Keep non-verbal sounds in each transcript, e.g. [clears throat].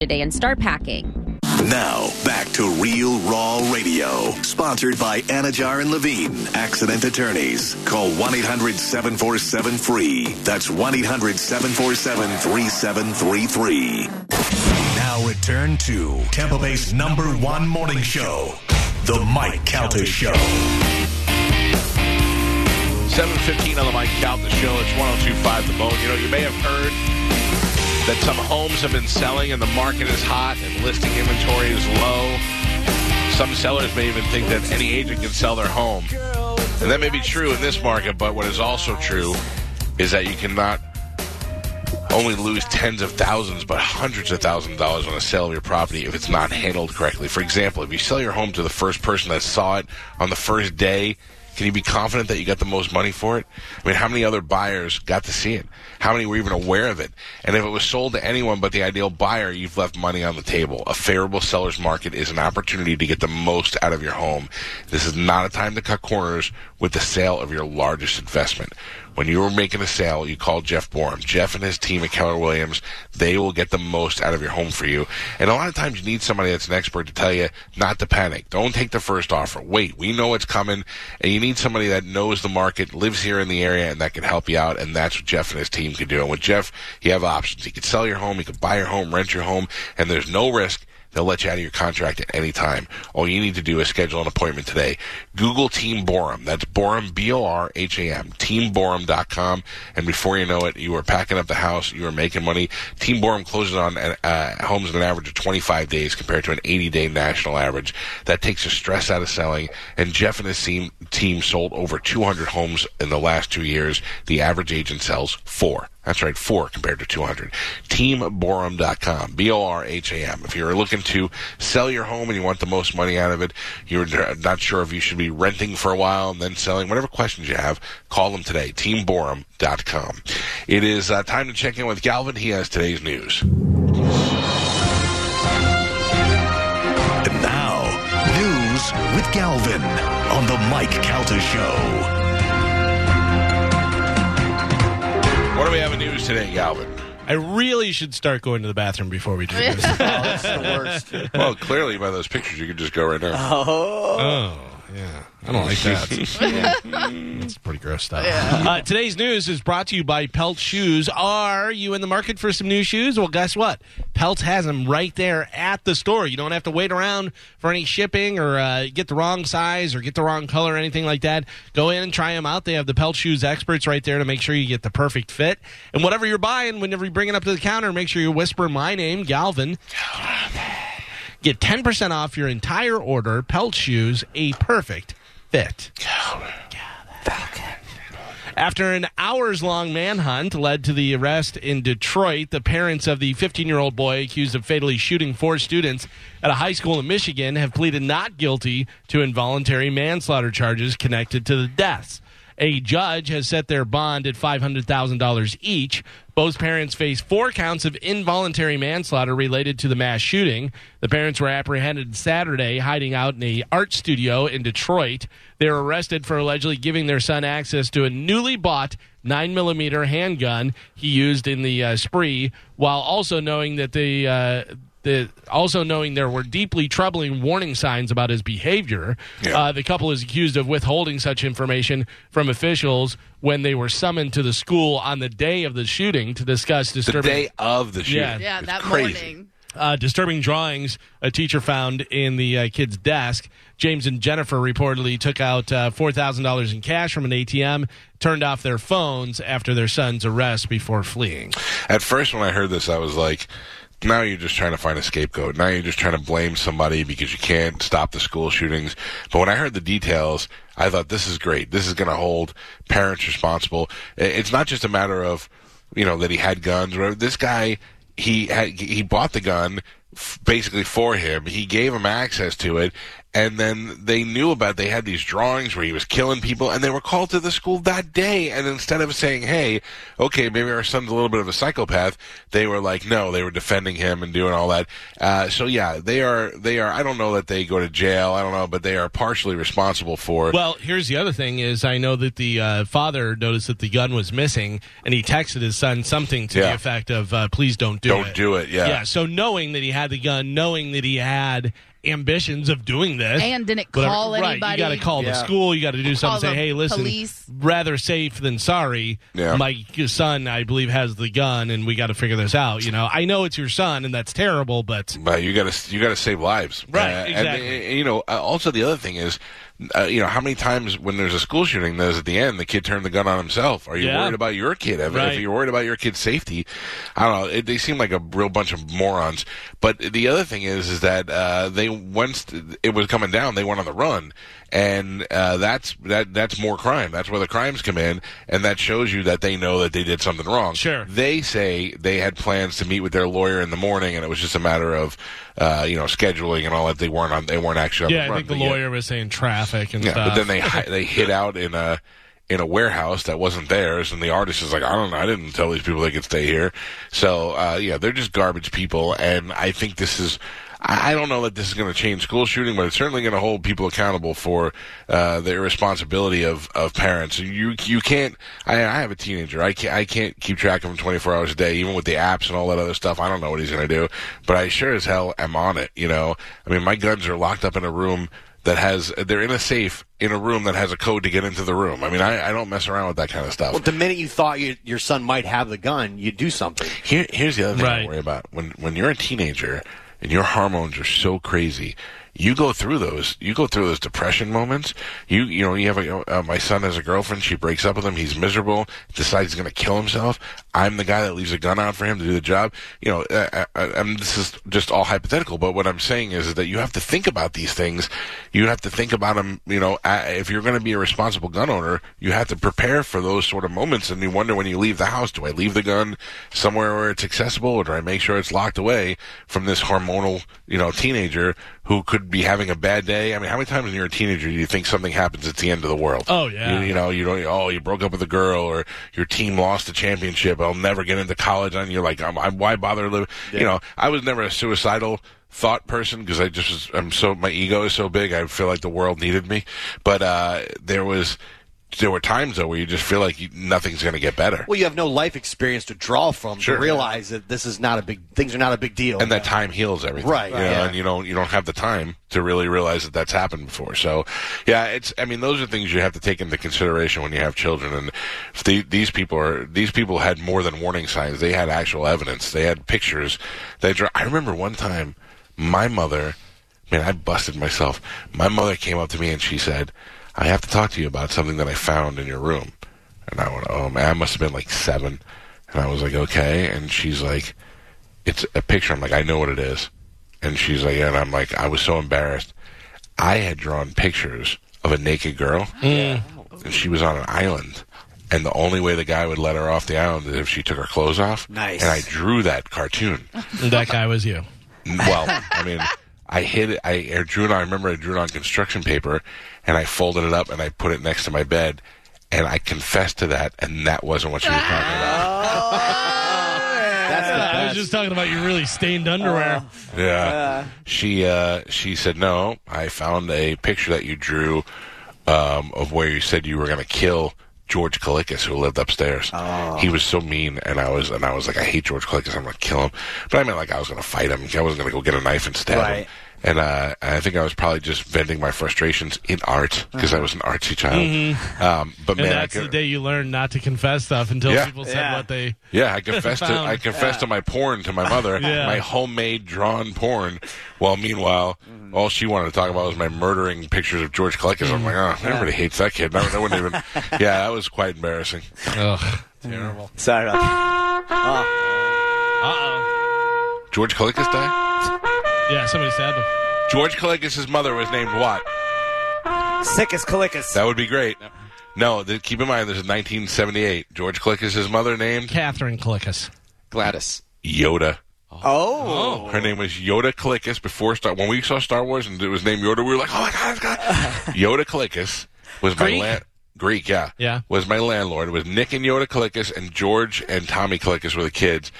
today and start packing. Now, back to Real Raw Radio, sponsored by Anidjar and Levine, accident attorneys. Call 1 800 747 free. That's 1 800 747 3733. Now, return to Tampa Bay's number one morning show, The Mike Calta Show. 715 on the Mike Calta Show. It's 1025 The Bone. You know, you may have heard that some homes have been selling and the market is hot and listing inventory is low. Some sellers may even think that any agent can sell their home. And that may be true in this market, but what is also true is that you cannot only lose tens of thousands, but hundreds of thousands of dollars on a sale of your property if it's not handled correctly. For example, if you sell your home to the first person that saw it on the first day, can you be confident that you got the most money for it? I mean, how many other buyers got to see it? How many were even aware of it? And if it was sold to anyone but the ideal buyer, you've left money on the table. A favorable seller's market is an opportunity to get the most out of your home. This is not a time to cut corners with the sale of your largest investment. When you were making a sale, you called Jeff Borham. Jeff and his team at Keller Williams, they will get the most out of your home for you. And a lot of times you need somebody that's an expert to tell you not to panic. Don't take the first offer. Wait, we know it's coming. And you need somebody that knows the market, lives here in the area, and that can help you out. And that's what Jeff and his team can do. And with Jeff, you have options. You can sell your home, you can buy your home, rent your home, and there's no risk. They'll let you out of your contract at any time. All you need to do is schedule an appointment today. Google Team Borham. That's Borham, B-O-R-H-A-M, teamborham.com. And before you know it, you are packing up the house, you are making money. Team Borham closes on uh, homes in an average of 25 days compared to an 80-day national average. That takes the stress out of selling. And Jeff and his team, team sold over 200 homes in the last two years. The average agent sells four. That's right, four compared to 200. TeamBorham.com, B-O-R-H-A-M. If you're looking to sell your home and you want the most money out of it, you're not sure if you should be renting for a while and then selling, whatever questions you have, call them today, TeamBorham.com. It is uh, time to check in with Galvin. He has today's news. And now, news with Galvin on the Mike Calta Show. What do we have in news today, Galvin? I really should start going to the bathroom before we do this. [laughs] Oh, that's the worst. Well, clearly by those pictures, you could just go right now. oh, oh. Yeah. I don't like that. [laughs] That's pretty gross stuff. Uh, today's news is brought to you by Pelt Shoes. Are you in the market for some new shoes? Well, guess what? Pelt has them right there at the store. You don't have to wait around for any shipping or uh, get the wrong size or get the wrong color or anything like that. Go in and try them out. They have the Pelt Shoes experts right there to make sure you get the perfect fit. And whatever you're buying, whenever you bring it up to the counter, make sure you whisper my name, Galvin. Get 10% off your entire order. Pelt Shoes, a perfect fit. After an hours long manhunt led to the arrest in Detroit, the parents of the 15 year old boy accused of fatally shooting four students at a high school in Michigan have pleaded not guilty to involuntary manslaughter charges connected to the deaths. A judge has set their bond at $500,000 each. Both parents face four counts of involuntary manslaughter related to the mass shooting. The parents were apprehended Saturday, hiding out in a art studio in Detroit. They were arrested for allegedly giving their son access to a newly bought 9mm handgun he used in the uh, spree, while also knowing that the uh, the, also knowing there were deeply troubling warning signs about his behavior. Yeah. Uh, the couple is accused of withholding such information from officials when they were summoned to the school on the day of the shooting to discuss disturbing. The disturbing day of the shooting. Yeah. Yeah, that crazy. morning. uh, disturbing drawings a teacher found in the uh, kid's desk. James and Jennifer reportedly took out uh, $4,000 in cash from an ATM, turned off their phones after their son's arrest before fleeing. At first, when I heard this, I was like, now you're just trying to find a scapegoat. Now you're just trying to blame somebody because you can't stop the school shootings. But when I heard the details, I thought this is great. This is going to hold parents responsible. It's not just a matter of, you know, that he had guns. This guy, he had, he bought the gun basically for him. He gave him access to it, and then they knew about. They had these drawings where he was killing people, and they were called to the school that day. And instead of saying, "Hey, okay, maybe our son's a little bit of a psychopath," they were like, "No," they were defending him and doing all that. Uh, so yeah, they are. They are. I don't know that they go to jail. I don't know, but they are partially responsible for. It. Well, here's the other thing: is I know that the uh, father noticed that the gun was missing, and he texted his son something to Yeah. the effect of uh, "Please don't do it. Don't do it, yeah. Yeah. So knowing that he had the gun, knowing that he had ambitions of doing this, And didn't whatever- call right, anybody. You got to call the school. You got to do something. Say, hey, listen, police. rather safe than sorry. Yeah. My son, I believe, has the gun, and we got to figure this out. You know, I know it's your son, and that's terrible, but But you got to you got to save lives, Right, Uh, exactly. And, uh, you know, uh, also the other thing is, uh, you know, how many times when there's a school shooting, there's at the end the kid turned the gun on himself. Are you Yeah. worried about your kid? If, Right. if you're worried about your kid's safety, I don't know. It, they seem like a real bunch of morons. But the other thing is, is that uh, they once it was coming down, they went on the run, and uh, that's that that's more crime. That's where the crimes come in, and that shows you that they know that they did something wrong. Sure. They say they had plans to meet with their lawyer in the morning, and it was just a matter of, uh, you know, scheduling and all that. They weren't on. They weren't actually on yeah, the I think the yet- lawyer was saying traffic and Yeah, stuff. but then they [laughs] they hid out in a in a warehouse that wasn't theirs, and the artist is like, I don't know, I didn't tell these people they could stay here. So uh, yeah, they're just garbage people, and I think this is. I I don't know that this is going to change school shooting, but it's certainly going to hold people accountable for uh, the irresponsibility of, of parents. You you can't. I, I have a teenager. I can't I can't keep track of him 24 hours a day, even with the apps and all that other stuff. I don't know what he's going to do, but I sure as hell am on it. You know, I mean, my guns are locked up in a room that has they're in a safe in a room that has a code to get into the room. I mean, I, I don't mess around with that kind of stuff. Well, the minute you thought you, your son might have the gun, you do something. Here, here's the other thing I Right. worry about. When when you're a teenager and your hormones are so crazy, you go through those. You go through those depression moments. You you know you have a uh, my son has a girlfriend. She breaks up with him. He's miserable. Decides he's going to kill himself. I'm the guy that leaves a gun out for him to do the job. You know, uh, uh, and this is just all hypothetical. But what I'm saying is, that you have to think about these things. You have to think about them. You know, uh, if you're going to be a responsible gun owner, you have to prepare for those sort of moments. And you wonder when you leave the house, do I leave the gun somewhere where it's accessible, or do I make sure it's locked away from this hormonal, you know, teenager who could be having a bad day? I mean, how many times when you're a teenager do you think something happens at the end of the world? Oh, yeah. You, you know, you don't. Oh, you broke up with a girl, or your team lost the championship. I'll never get into college. And you're like, I'm, I'm, why bother living? You know, I was never a suicidal thought person because I just was, I'm so my ego is so big. I feel like the world needed me, but uh, there was. There were times though where you just feel like you, nothing's going to get better. Well, you have no life experience to draw from Sure. to realize that this is not a big things are not a big deal. and that time heals everything, Right, You know, yeah. and you don't you don't have the time to really realize that that's happened before. So, yeah, it's. I mean, those are things you have to take into consideration when you have children. And if the, these people are these people had more than warning signs. They had actual evidence. They had pictures. They. dr- I remember one time, my mother. Man, I busted myself. My mother came up to me and she said, "I have to talk to you about something that I found in your room." And I went, "Oh man, I must have been like seven. And I was like, "Okay." And she's like, it's a picture. I'm like, I know what it is. And she's like, yeah. And I'm like, I was so embarrassed. I had drawn pictures of a naked girl, mm. and she was on an island. And the only way the guy would let her off the island is if she took her clothes off. Nice. And I drew that cartoon. [laughs] that guy was you. Well, I mean, I hid it. I, I drew it. On, I remember I drew it on construction paper, and I folded it up and I put it next to my bed. And I confessed to that, and that wasn't what she was talking about. [laughs] That's I was just talking about your really stained underwear. Yeah. She uh, she said no. I found a picture that you drew um, of where you said you were going to kill George Kalikis, who lived upstairs. He was so mean, and I was and I was like, I hate George Kalikis. I'm going to kill him. But I meant like I was going to fight him. I wasn't going to go get a knife and stab Right. Him. And uh, I think I was probably just venting my frustrations in art because I was an artsy child. Um, but Mm-hmm. And man, I that's the day you learn not to confess stuff until Yeah. people said Yeah. what they. Yeah, I confessed to I confessed to my porn to my mother, [laughs] Yeah. my homemade drawn porn. While meanwhile, all she wanted to talk about was my murdering pictures of George Kalikis. I'm like, oh, everybody hates that kid. I, I wouldn't even. [laughs] Yeah, that was quite embarrassing. Ugh, terrible. Sorry about that. Uh oh. George Kalikis died. Yeah, somebody stabbed him. George Kalikis' mother was named what? Sick as Calicus. That would be great. No, th- keep in mind this is 1978. George Kalikis' mother named Catherine Clickus. Gladys. Yoda. Oh. oh. Her name was Yoda Clickus before Star. When we saw Star Wars and it was named Yoda, we were like, "Oh my god, it's God!" [laughs] Yoda Clickus was my Greek? land. Greek, yeah, Yeah. was my landlord. It was Nick and Yoda Clickus, and George and Tommy Clickus were the kids.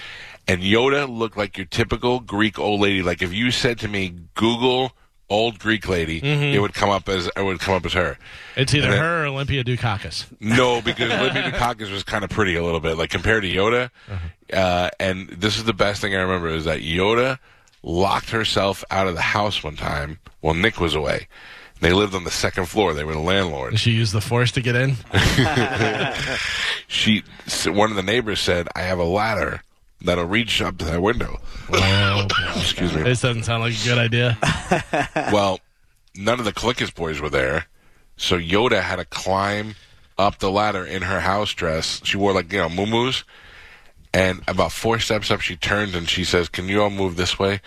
And Yoda looked like your typical Greek old lady. Like if you said to me, "Google old Greek lady," it would come up as it would come up as her. It's either then- her or Olympia Dukakis. No, because Olympia Dukakis was kind of pretty a little bit, like compared to Yoda. Uh, and this is the best thing I remember is that Yoda locked herself out of the house one time while Nick was away. They lived on the second floor. They were the landlord. Did She used the force to get in. [laughs] She, one of the neighbors said, "I have a ladder that'll reach up to that window." [laughs] Excuse me. This doesn't sound like a good idea. [laughs] Well, none of the Clickus boys were there, so Yoda had to climb up the ladder in her house dress. She wore like you know muumuus, and about four steps up, she turned and she says, "Can you all move this way?"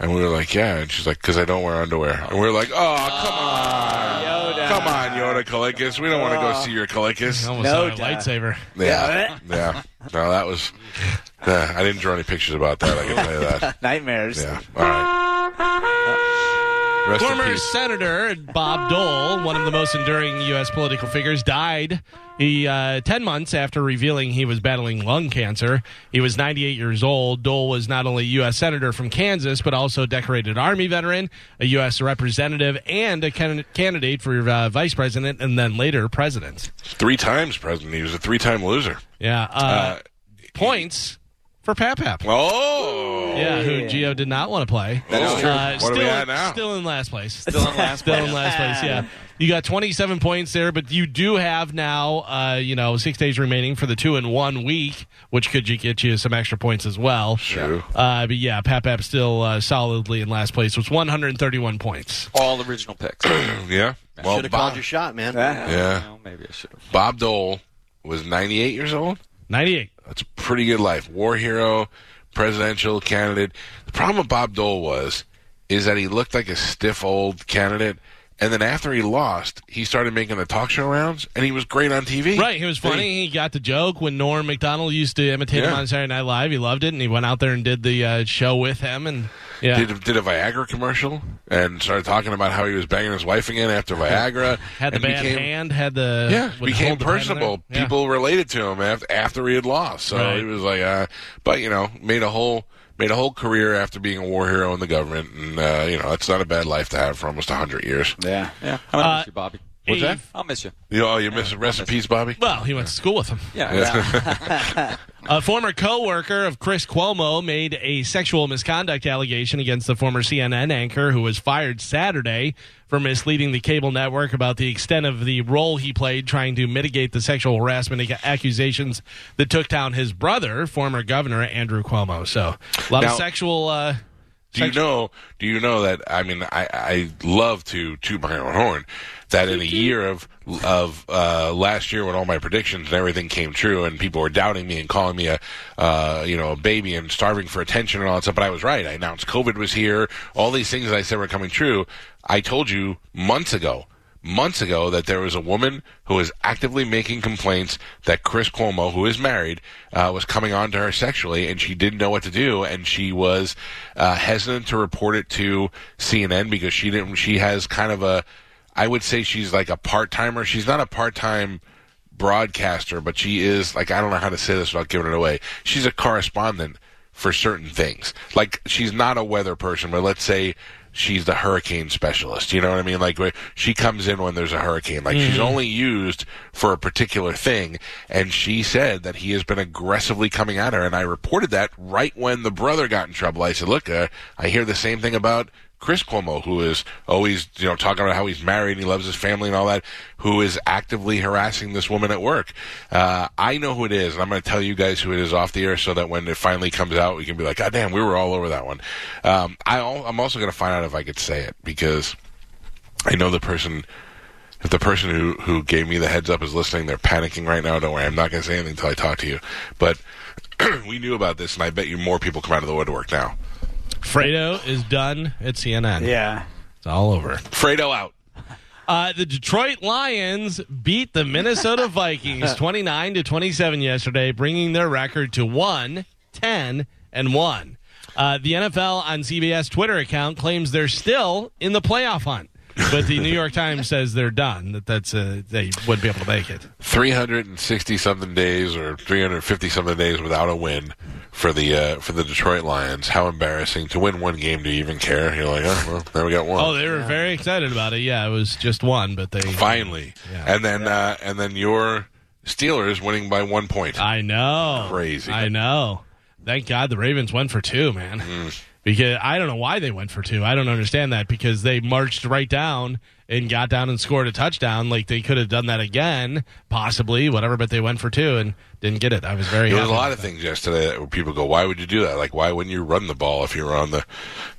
And we were like, "Yeah," and she's like, "Cause I don't wear underwear." And we were like, "Oh, come on, Yoda. come on, Yoda Clickus. We don't want to go see your Clickus." Almost No sounded doubt. lightsaber. Yeah, yeah. No, that was. Uh, I didn't draw any pictures about that. I can tell you that. [laughs] Nightmares. Yeah. All right. Rest Former. Senator Bob Dole, one of the most enduring U.S. political figures, died. He uh, ten months after revealing he was battling lung cancer. He was 98 years old. Dole was not only U.S. senator from Kansas, but also a decorated Army veteran, a U.S. representative, and a can- candidate for uh, vice president, and then later president. Three times president. He was a three-time loser. Yeah, uh, Uh, points for Papap. Pap. Oh. Yeah, who Geo did not want to play. That's true. Uh, What still, are we at now? Still in last place. [laughs] Still in last place. Still in last place. Yeah, you got 27 points there, but you do have now, uh, you know, six days remaining for the two and one week, which could you get you some extra points as well. True. Uh, but yeah, Pap Pap still uh, solidly in last place with 131 points. All original picks. [clears throat] Yeah. Well, Should have Bob, called your shot, man. Yeah. Well, maybe I should have. Bob Dole was 98 years old. 98. That's a pretty good life. War hero, presidential candidate. The problem with Bob Dole was, is that he looked like a stiff old candidate. And then after he lost, he started making the talk show rounds, and he was great on TV. Right, he was funny. He got the joke when Norm Macdonald used to imitate him on Saturday Night Live. He loved it, and he went out there and did the uh, show with him. And yeah, Did, did a Viagra commercial and started talking about how he was banging his wife again after Viagra. had the bad became, hand, had the Yeah, became hold the pen in personable. Yeah. People related to him after, after he had lost. So Right. he was like, uh, but you know, made a whole made a whole career after being a war hero in the government, and uh, you know, it's not a bad life to have for almost hundred years. Yeah. Yeah, I'm gonna Uh, miss you, Bobby. What's that? I'll miss you. You know, oh, you miss rest in peace, Bobby. Well, he went to school with him. Yeah. [laughs] A former co-worker of Chris Cuomo made a sexual misconduct allegation against the former CNN anchor who was fired Saturday for misleading the cable network about the extent of the role he played trying to mitigate the sexual harassment ac- accusations that took down his brother, former governor Andrew Cuomo. So, a lot Now- of sexual uh Do you know? Do you know that? I mean, I, I love to toot my own horn. That in a year of of uh, last year, when all my predictions and everything came true, and people were doubting me and calling me a uh, you know a baby and starving for attention and all that stuff, but I was right. I announced COVID was here. All these things that I said were coming true. I told you months ago months ago that there was a woman who was actively making complaints that Chris Cuomo, who is married, uh, was coming on to her sexually, and she didn't know what to do, and she was uh, hesitant to report it to CNN because she didn't. She has kind of a, I would say she's like a part timer. She's not a part time broadcaster, but she is like I don't know how to say this without giving it away. She's a correspondent for certain things. Like she's not a weather person, but let's say she's the hurricane specialist. You know what I mean? Like she comes in when there's a hurricane. Like she's only used for a particular thing. And she said that he has been aggressively coming at her. And I reported that right when the brother got in trouble. I said, look, uh, I hear the same thing about Chris Cuomo, who is always, you know, talking about how he's married and he loves his family and all that, who is actively harassing this woman at work. Uh, I know who it is, and I'm going to tell you guys who it is off the air so that when it finally comes out, we can be like, God damn, we were all over that one. Um, I, I'm also going to find out if I could say it because I know the person. If the person who, who gave me the heads up is listening, they're panicking right now. Don't worry, I'm not going to say anything until I talk to you. But [clears throat] we knew about this, and I bet you more people come out of the woodwork now. Fredo is done at CNN. Yeah. It's all over. Fredo out. Uh, the Detroit Lions beat the Minnesota [laughs] Vikings 29 to 27 yesterday, bringing their record to 1 10 and 1. Uh, the NFL on CBS Twitter account claims they're still in the playoff hunt, but the New York Times [laughs] says they're done. That that's uh, they wouldn't be able to make it. 360 something days or 350 something days without a win for the uh, for the Detroit Lions. How embarrassing to win one game. Do you even care? You're like, oh well, there we got one. Oh, they were very excited about it. Yeah, it was just one, but they Finally, Yeah. and then uh, and then your Steelers winning by one point. I know. Crazy. I know. Thank God the Ravens went for two, man. Because I don't know why they went for two. I don't understand that because they marched right down and got down and scored a touchdown. Like they could have done that again, possibly, whatever, but they went for two and didn't get it. I was very There was a lot of that. things yesterday that where people go, "Why would you do that? Like, why wouldn't you run the ball if you were on the,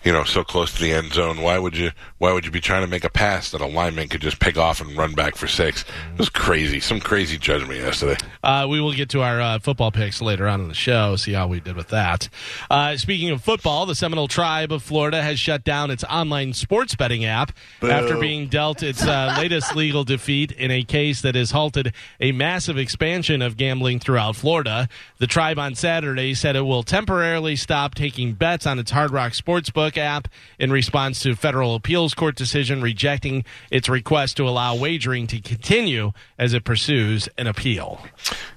you know, so close to the end zone? Why would you? Why would you be trying to make a pass that a lineman could just pick off and run back for six? It was crazy. Some crazy judgment yesterday. Uh, we will get to our uh, football picks later on in the show, see how we did with that. Uh, speaking of football, the Seminole Tribe of Florida has shut down its online sports betting app after being dealt its uh, latest legal defeat in a case that has halted a massive expansion of gambling throughout Florida. The tribe on Saturday said it will temporarily stop taking bets on its Hard Rock Sportsbook app in response to federal appeals court decision rejecting its request to allow wagering to continue as it pursues an appeal.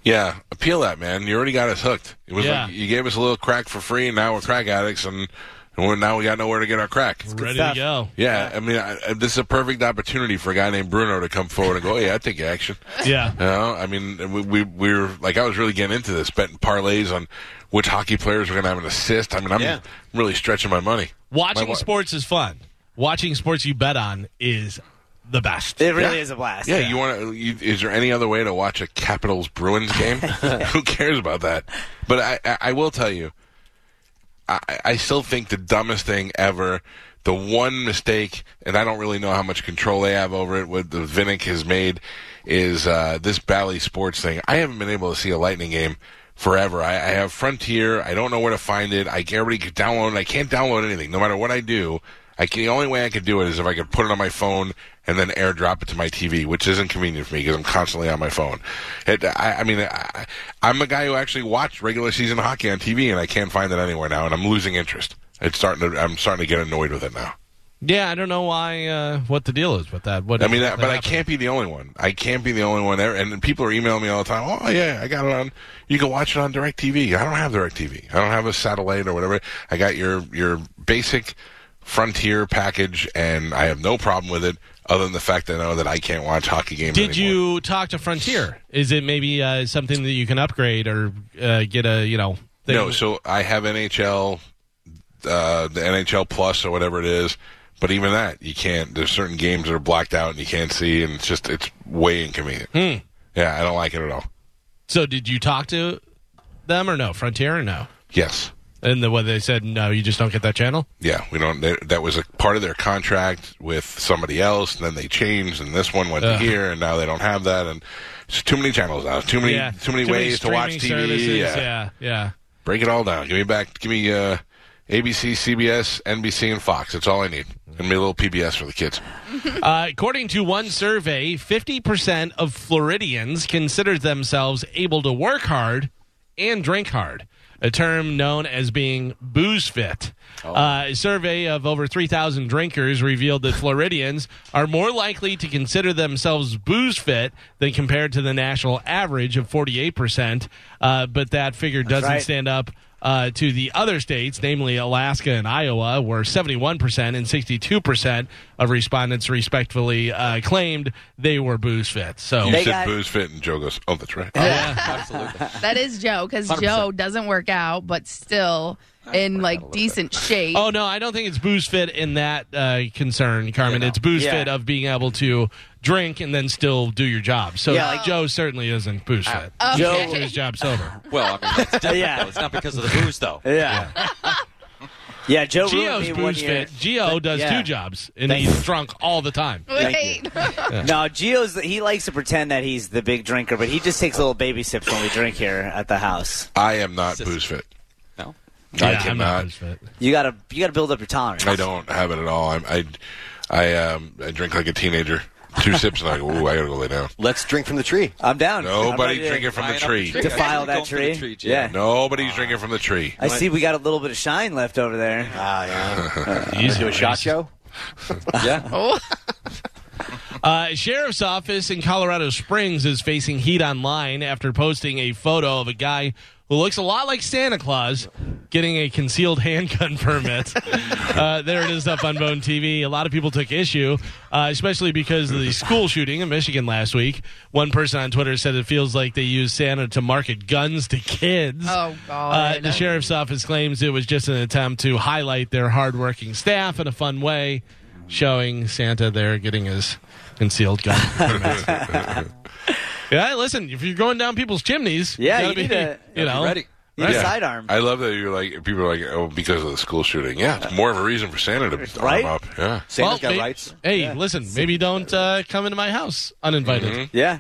Yeah, appeal that man. You already got us hooked. It was Yeah. like you gave us a little crack for free, and now we're crack addicts, and, and we're, now we got nowhere to get our crack. Ready stuff. to go. Yeah, I mean, I, I- this is a perfect opportunity for a guy named Bruno to come forward and go, oh, "Hey, I take action." [laughs] Yeah. You know, I mean, we, we we were like, I was really getting into this, betting parlays on which hockey players were going to have an assist. I mean, I'm Yeah. really stretching my money. Watching My sports is fun. Watching sports you bet on is the best. It really Yeah. is a blast. Yeah, you want to? Is there any other way to watch a Capitals Bruins game? [laughs] Who cares about that? But I, I, I will tell you, I, I still think the dumbest thing ever. The one mistake, and I don't really know how much control they have over it. What the Vinik has made is uh, this Bally Sports thing. I haven't been able to see a Lightning game forever. I, I have Frontier. I don't know where to find it. I can't can download it. I can't download anything. No matter what I do, I can, the only way I could do it is if I could put it on my phone and then airdrop it to my TV, which isn't convenient for me because I'm constantly on my phone. It, I, I mean, I, I'm a guy who actually watched regular season hockey on TV, and I can't find it anywhere now, and I'm losing interest. It's starting to. I'm starting to get annoyed with it now. Yeah, I don't know why. Uh, what the deal is with that? What I mean, that, but I can't be the only one. I can't be the only one there. And people are emailing me all the time. Oh yeah, I got it on. You can watch it on Directv. I don't have Directv. I don't have a satellite or whatever. I got your your basic Frontier package, and I have no problem with it. Other than the fact that I know that I can't watch hockey games. Did anymore. you talk to Frontier? Is it maybe uh, something that you can upgrade or uh, get a you know? Thing? No, so I have NHL, uh, the NHL Plus or whatever it is, but even that you can't. There's certain games that are blacked out and you can't see, and it's just it's way inconvenient. Hmm. Yeah, I don't like it at all. So did you talk to them or no? Frontier or no? Yes, And the what they said? No, you just don't get that channel. yeah, we don't. They, that was a part of their contract with somebody else, and then they changed, and this one went Ugh. here, and now they don't have that, and it's too many channels now. Too many, yeah, too many ways to watch TV. services, Yeah. yeah, yeah. break it all down. Give me back. Give me uh, ABC, CBS, NBC, and Fox. That's all I need, and me a little PBS for the kids. [laughs] [laughs] Uh, according to one survey, 50% of Floridians consider themselves able to work hard and drink hard, a term known as being booze fit. Uh, a survey of over 3,000 drinkers revealed that Floridians are more likely to consider themselves booze fit than compared to the national average of 48%. Uh, but that figure doesn't right. stand up uh, to the other states, namely Alaska and Iowa, where 71% and 62% of respondents respectively uh, claimed they were booze fit. So, You They said got- booze fit, and Joe goes, "Oh, that's right." [laughs] Absolutely. That is Joe because Joe doesn't work out, but still in like decent shape. oh no, I don't think it's booze fit in that uh, concern, Carmen. It's booze Yeah. fit of being able to drink and then still do your job. So, Yeah, like- Joe certainly isn't booze fit. Okay. He can't his job sober. [laughs] Well, I mean, that's [laughs] Yeah. though. It's not because of the booze, though. Yeah. Yeah, [laughs] Joe ruined Geo's booze fit. Geo does Yeah. two jobs, and Thank he's drunk all the time. Wait. No, Gio's he likes to pretend that he's the big drinker, but he just takes little baby sips when we drink here at the house. I am not booze fit. No? Yeah, I I'm not cannot. You gotta you gotta build up your tolerance. I don't have it at all. I'm, I, I, um, I drink like a teenager. Two [laughs] sips and I go, ooh, I gotta go lay down. Let's drink from the tree. I'm down. Nobody I'm drinking from the Flying up tree. the defile that Going for the tree. tree, Jim. yeah. Nobody's drinking from the tree. I see we got a little bit of shine left over there. Ah, yeah. [laughs] Easy Do a shot show. [laughs] Yeah. Oh, Uh, sheriff's office in Colorado Springs is facing heat online after posting a photo of a guy who looks a lot like Santa Claus getting a concealed [laughs] handgun permit. [laughs] uh, there it is up on Bone TV. A lot of people took issue, uh, especially because of the school shooting in Michigan last week. One person on Twitter said it feels like they use Santa to market guns to kids. oh Uh, God. the sheriff's office claims it was just an attempt to highlight their hardworking staff in a fun way, showing Santa there getting his concealed gun. [laughs] permit. Yeah, listen, if you're going down people's chimneys, Yeah, gotta you be, need to- you know, ready. Need a Yeah. sidearm. I love that you're like people are like oh because of the school shooting. Yeah, it's more of a reason for Santa to Right? arm up. Yeah. Santa's got may- rights. Hey, listen, maybe don't uh, come into my house uninvited. Yeah.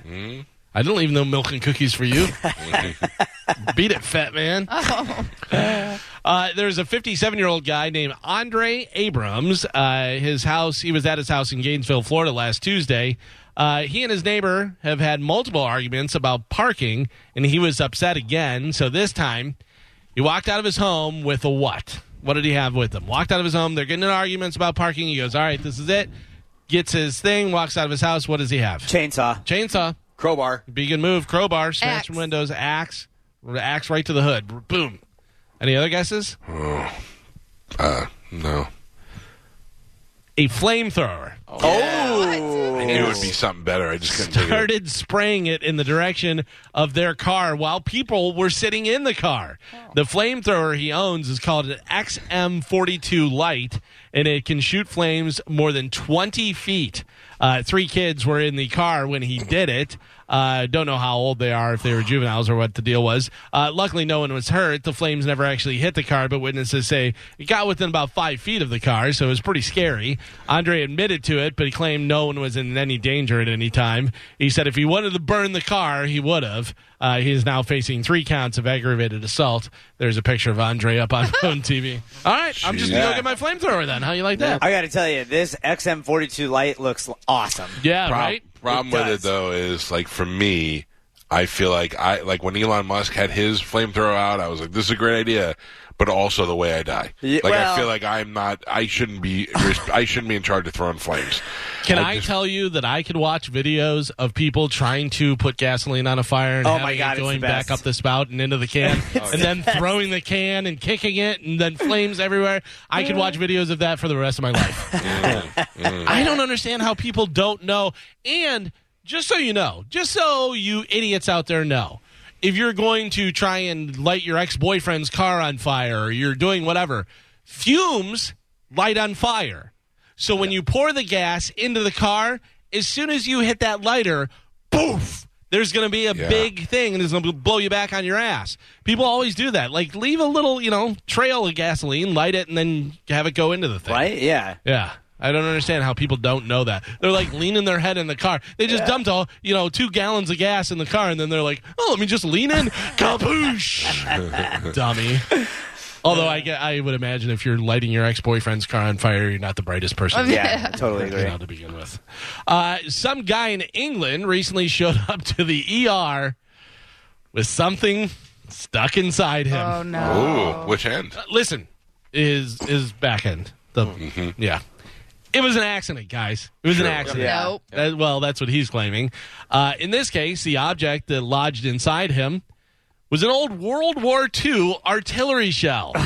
I don't leave no milk and cookies for you. [laughs] Beat it, fat man. [laughs] Uh, there's a 57 year old guy named Andre Abrams. Uh, his house, he was at his house in Gainesville, Florida last Tuesday. Uh, he and his neighbor have had multiple arguments about parking, and he was upset again. So this time, he walked out of his home with a what? What did he have with him? Walked out of his home. They're getting in arguments about parking. He goes, All right, this is it. Gets his thing, walks out of his house. What does he have? Chainsaw. Chainsaw. Crowbar. Be good move. Crowbar. Smash Axe. from windows. Axe. Axe right to the hood. Boom. Any other guesses? Uh, no. A flamethrower. I knew it would be something better. I just couldn't think it. Started spraying it in the direction of their car while people were sitting in the car. The flamethrower he owns is called an XM42 Light, and it can shoot flames more than 20 feet. Uh, three kids were in the car when he did it. Uh, don't know how old they are, if they were juveniles or what the deal was. Uh, luckily, no one was hurt. The flames never actually hit the car, but witnesses say it got within about five feet of the car, so it was pretty scary. Andre admitted to it, but he claimed no one was in any danger at any time. He said if he wanted to burn the car, he would have. Uh, he is now facing three counts of aggravated assault. There's a picture of Andre up on [laughs] phone TV. All right, I'm just gonna go get my flamethrower then. How you like that? I got to tell you, this XM42 light looks awesome. Yeah, Prob- right. Problem It with it though is like for me, I feel like I like when Elon Musk had his flamethrower out, I was like, this is a great idea. But also the way I die, Yeah, like well- I feel like I'm not. I shouldn't be. I shouldn't be in charge of throwing flames. Can I I, just- tell you that I could watch videos of people trying to put gasoline on a fire and Oh having my God, it going back up the spout and into the can, [laughs] and then throwing the can and kicking it, and then flames everywhere? I could watch videos of that for the rest of my life. [laughs] Mm, mm. I don't understand how people don't know. And just so you know, just so you idiots out there know, if you're going to try and light your ex boyfriend's car on fire or you're doing whatever, fumes light on fire. So when you pour the gas into the car, as soon as you hit that lighter, poof, there's going to be a Yeah. big thing and it's going to blow you back on your ass. People always do that. Like leave a little, you know, trail of gasoline, light it, and then have it go into the thing. Right? Yeah. Yeah. I don't understand how people don't know that. They're like leaning their head in the car. They just dumped all, you know, two gallons of gas in the car, and then they're like, "Oh, let me just lean in, [laughs] kaboosh, dummy." Although I get, I would imagine if you're lighting your ex boyfriend's car on fire, you're not the brightest person. Yeah. [laughs] Totally you agree. know, to begin with. Uh, some guy in England recently showed up to the ER with something stuck inside him. Oh no. Ooh, which end? Listen, is is back end. The yeah. It was an accident, guys. It was an accident. Yeah. Nope. That- well, that's what he's claiming. Uh, in this case, the object that lodged inside him was an old World War II artillery shell. [laughs]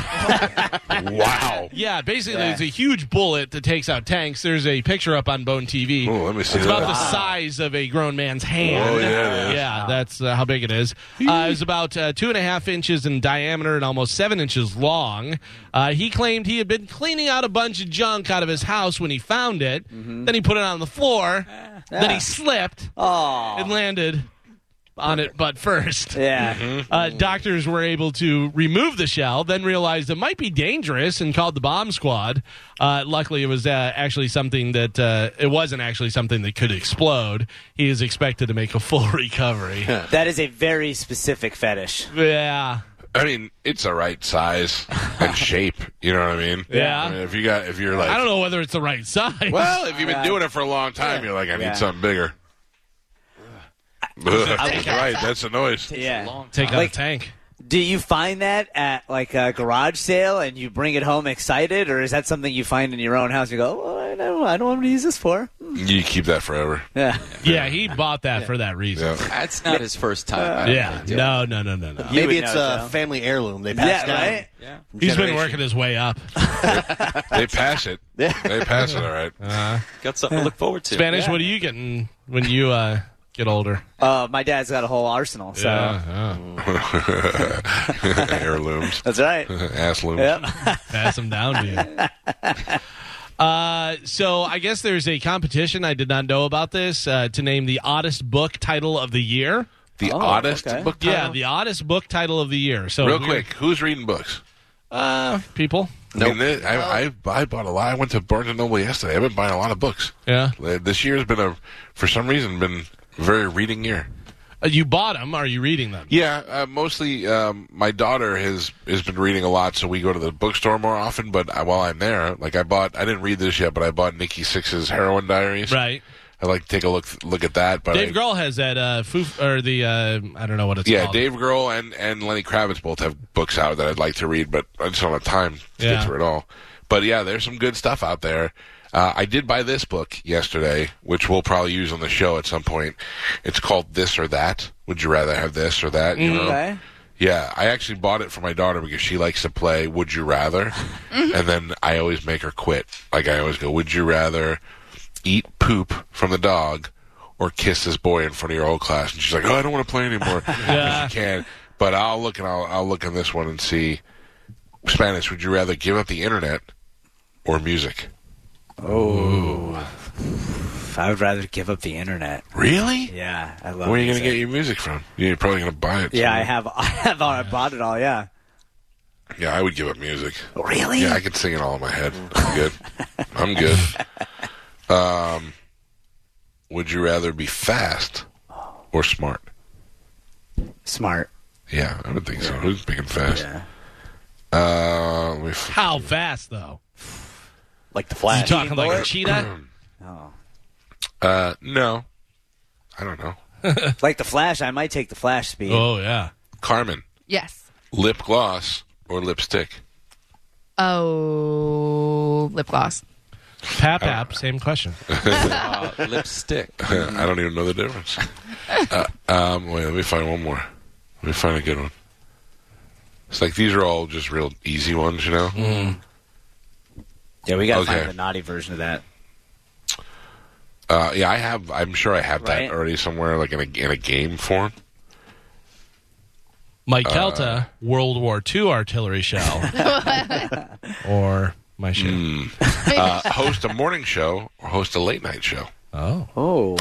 Wow. yeah, basically, Yeah. there's a huge bullet that takes out tanks. There's a picture up on Bone TV. Ooh, let me see It's about the size of a grown man's hand. Oh, yeah, it is. Yeah, that's uh, how big it is. Uh, it was about uh, two and a half inches in diameter and almost seven inches long. Uh, he claimed he had been cleaning out a bunch of junk out of his house when he found it. Then he put it on the floor. Then he slipped Oh. and landed on it but first. Yeah. Uh, doctors were able to remove the shell, then realized it might be dangerous and called the bomb squad. Uh, luckily, it was uh, actually something that uh, it wasn't actually something that could explode. He is expected to make a full [laughs] recovery. That is a very specific fetish. yeah. I mean, it's the right size and [laughs] shape. You know what I mean? Yeah. I mean, if you got, if you're like, I don't know whether it's the right size. well, if you've been doing it for a long time, you're like, I need Yeah. something bigger. Ugh. right, that's the noise. Yeah. take out Like- a tank. Do you find that at like a garage sale and you bring it home excited, or is that something you find in your own house? You go, oh, I don't, I don't want to use this for. You keep that forever. Yeah. Yeah, he bought that for that reason. Yeah. That's not his first time. I don't Yeah. No, no, no, no, no. You Maybe it's know, a Joe. family heirloom. They pass Yeah, down. right? Yeah. from He's been working his way up. [laughs] They pass it. They pass it. All right. Got something to look forward to. Spanish, what are you getting when you uh, get older? Uh, my dad's got a whole arsenal, so Yeah, [laughs] yeah. Heirlooms, [laughs] that's right. ass looms. Yep. [laughs] pass them down to you. Uh, so I guess there's a competition. I did not know about this uh, to name the oddest book title of the year. The Oh, oddest okay. book Yeah, title. the oddest book title of the year. So Real quick, who's reading books? uh, people. I mean, I, I I bought a lot. I went to Barnes and Noble yesterday. I've been buying a lot of books. Yeah, Uh, This year has been a, for some reason, been a very reading year. uh, you bought them. Are you reading them? Yeah, uh, mostly um, my daughter has has been reading a lot, so we go to the bookstore more often. But I, while I'm there, like I bought, I didn't read this yet, but I bought Nikki Sixx's Heroin Diaries. Right. I like to take a look look at that. But Dave I, Grohl has that uh, foof, or the uh, I don't know what it's called. yeah, called. Dave Grohl and, and Lenny Kravitz both have books out that I'd like to read, but I just don't have time to Yeah. get through it all. But yeah, there's some good stuff out there. Uh, I did buy this book yesterday, which we'll probably use on the show at some point. It's called This or That. Would you rather have this or that? You know? Okay. Yeah, I actually bought it for my daughter because she likes to play Would You Rather, [laughs] and then I always make her quit. Like I always go, Would you rather eat poop from the dog or kiss this boy in front of your whole class? And she's like, Oh, I don't want to play anymore. [laughs] Yeah. She can, but I'll look and I'll I'll look in this one and see. Spanish. Would you rather give up the internet or music? I would rather give up the internet. Really? Yeah, I love. Where are you going to get your music from? You're probably going to buy it. Yeah, I have. [laughs] I have. I bought it all. Yeah. Yeah, I would give up music. Really? Yeah, I can sing it all in my head. I'm good. [laughs] I'm good. Um, would you rather be fast or smart? Smart. Yeah, I would think so. Who's big and fast? Yeah. Uh, let me f- How fast though? Like the You Flash. talking like a cheetah? [clears throat] Oh. uh, no, I don't know. [laughs] Like the Flash, I might take the Flash speed. oh yeah. Carmen, Yes. lip gloss or lipstick? Oh, lip gloss. Pap app. Same question. [laughs] Uh, lipstick. [laughs] I don't even know the difference. Uh, um, wait, let me find one more. Let me find a good one. It's like these are all just real easy ones, you know. Yeah, we gotta Okay. find the naughty version of that. Uh, yeah, I have. I'm sure I have Right. that already somewhere, like in a in a game form. Mike Calta, World War II artillery shell, [laughs] [laughs] or my shit. [laughs] Uh, host a morning show or host a late night show. Oh, Oh,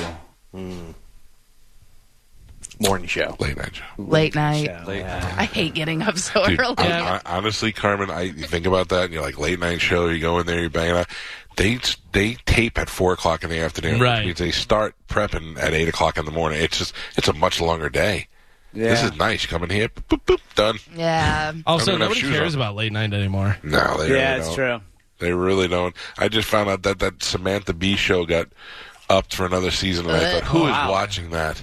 Morning show. Late night show. Late night. Late yeah. I hate getting up so Dude, early. hon- honestly, Carmen, I you think about that, and you're like late night show. You go in there, you bang it out. They they tape at four o'clock in the afternoon. Right. Which means they start prepping at eight o'clock in the morning. It's just it's a much longer day. yeah. This is nice. You come in here, boop, boop, done. Yeah. [laughs] also I'm gonna nobody cares on. about late night anymore. No, they yeah, really it's don't. true. They really don't. I just found out that that Samantha Bee show got upped for another season, and I uh, thought, who oh, is Wow. watching that?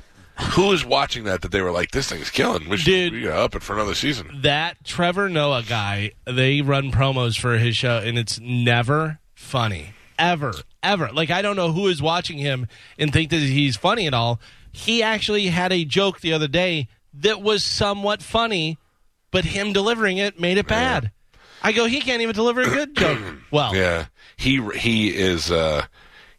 Who is watching that? That they were like, this thing's killing. We should Dude. we gotta up it for another season. That Trevor Noah guy, they run promos for his show, and it's never funny. Ever. Ever. Like, I don't know who is watching him and think that he's funny at all. He actually had a joke the other day that was somewhat funny, but him delivering it made it bad. I go, he can't even deliver a good joke. [clears throat] Well, Yeah, he he is. uh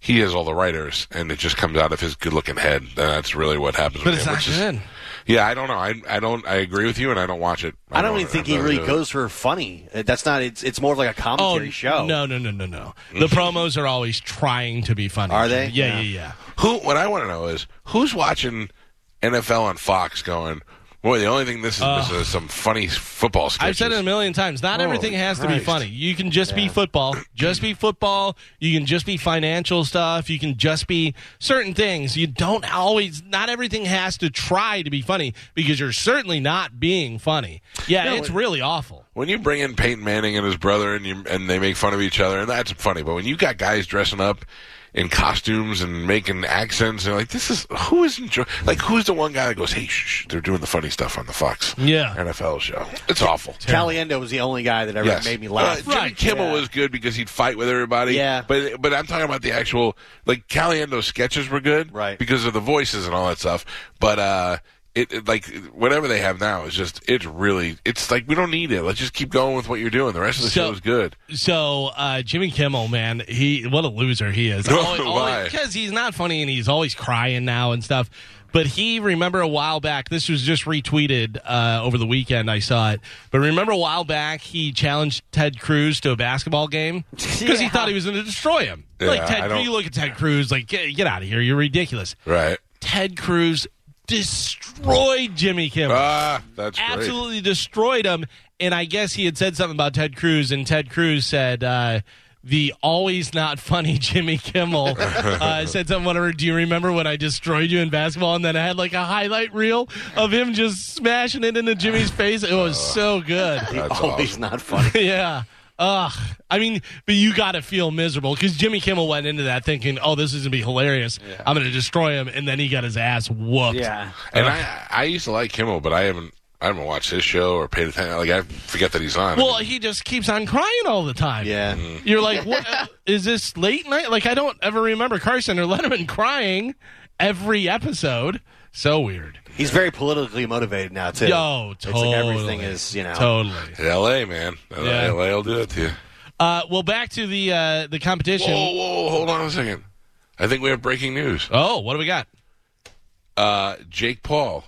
he has all the writers, and it just comes out of his good-looking head. And that's really what happens. but with it's him, not which is- good. yeah, I don't know. I I don't. I agree with you, and I don't watch it. I don't even think he really goes. goes for funny. That's not. It's it's more of like a Oh, commentary show. no, no, no, no, no. The promos are always trying to be funny. Are they? Yeah, yeah, Yeah. yeah. Who? What I want to know is who's watching NFL on Fox, going, Boy, the only thing this is, uh, this is some funny football sketches. I've said it a million times. Not everything has to be funny. You can just be football. Just be football. You can just be financial stuff. You can just be certain things. You don't always. Not everything has to try to be funny because you're certainly not being funny. Yeah, it's really awful. when you bring in Peyton Manning and his brother, and you and they make fun of each other, and that's funny. But when you've got guys dressing up in costumes and making accents, and like this is who is enjoy like who's the one guy that goes, "Hey, shh, shh, they're doing the funny stuff on the Fox Yeah. NFL show." It's awful. Caliendo was the only guy that ever Yes. made me Uh, laugh. Jimmy Right. Kimmel was good because he'd fight with everybody. Yeah. But but I'm talking about the actual like Caliendo's sketches were good. Right. Because of the voices and all that stuff. But uh it, it like whatever they have now is just it's really it's like we don't need it. Let's just keep going with what you're doing. The rest of the So- show is good. So uh, Jimmy Kimmel, man, he what a loser he is. [laughs] Because he's not funny and he's always crying now and stuff. But he remember a while back. This was just retweeted uh, over the weekend. I saw it. But remember a while back he challenged Ted Cruz to a basketball game [laughs] because he thought he was going to destroy him. Yeah, like Ted, don't- you look at Ted Cruz, like get, get out of here. You're ridiculous. Right. Ted Cruz destroyed Jimmy Kimmel Ah, that's great. absolutely destroyed him. And I guess he had said something about Ted Cruz, and Ted Cruz said uh, the always not funny [laughs] Jimmy Kimmel uh, [laughs] said something. Whatever. Do you remember when I destroyed you in basketball? And then I had like a highlight reel of him just smashing it into Jimmy's face. It was so good. That's Always awesome. not funny. [laughs] yeah. Ugh. I mean, but you got to feel miserable because Jimmy Kimmel went into that thinking, "Oh, this is gonna be hilarious. I'm gonna destroy him," and then he got his ass whooped. Yeah. And I I used to like Kimmel, but I haven't I haven't watched his show or paid attention. Like I forget that he's on. Well, he just keeps on crying all the time. Yeah. Mm-hmm. You're like, what is this late night? Like, I don't ever remember Carson or Letterman crying every episode. So weird. He's very politically motivated now too. Yo, It's like everything is, you know. Totally. L.A. man, Yeah. L.A. will do it to you. Uh, well, back to the uh, the competition. Whoa, whoa, hold on a second. I think we have breaking news. Oh, what do we got? Uh, Jake Paul.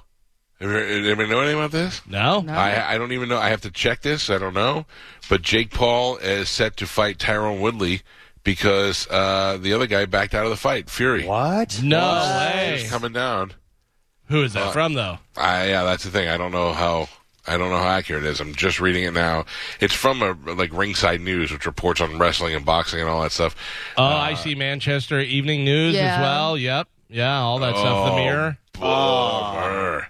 Ever, ever know anything about this? No. I, I don't even know. I have to check this. I don't know. But Jake Paul is set to fight Tyron Woodley because uh, the other guy backed out of the fight. Fury. What? No He's way. coming down. Who is Uh, that from, though? I, yeah, that's the thing. I don't know how. I don't know how accurate it is. I'm just reading it now. It's from a like Ringside News, which reports on wrestling and boxing and all that stuff. Oh, I see Manchester Evening News as well. Yep. Yeah, all that stuff. The Oh. Mirror. Bummer.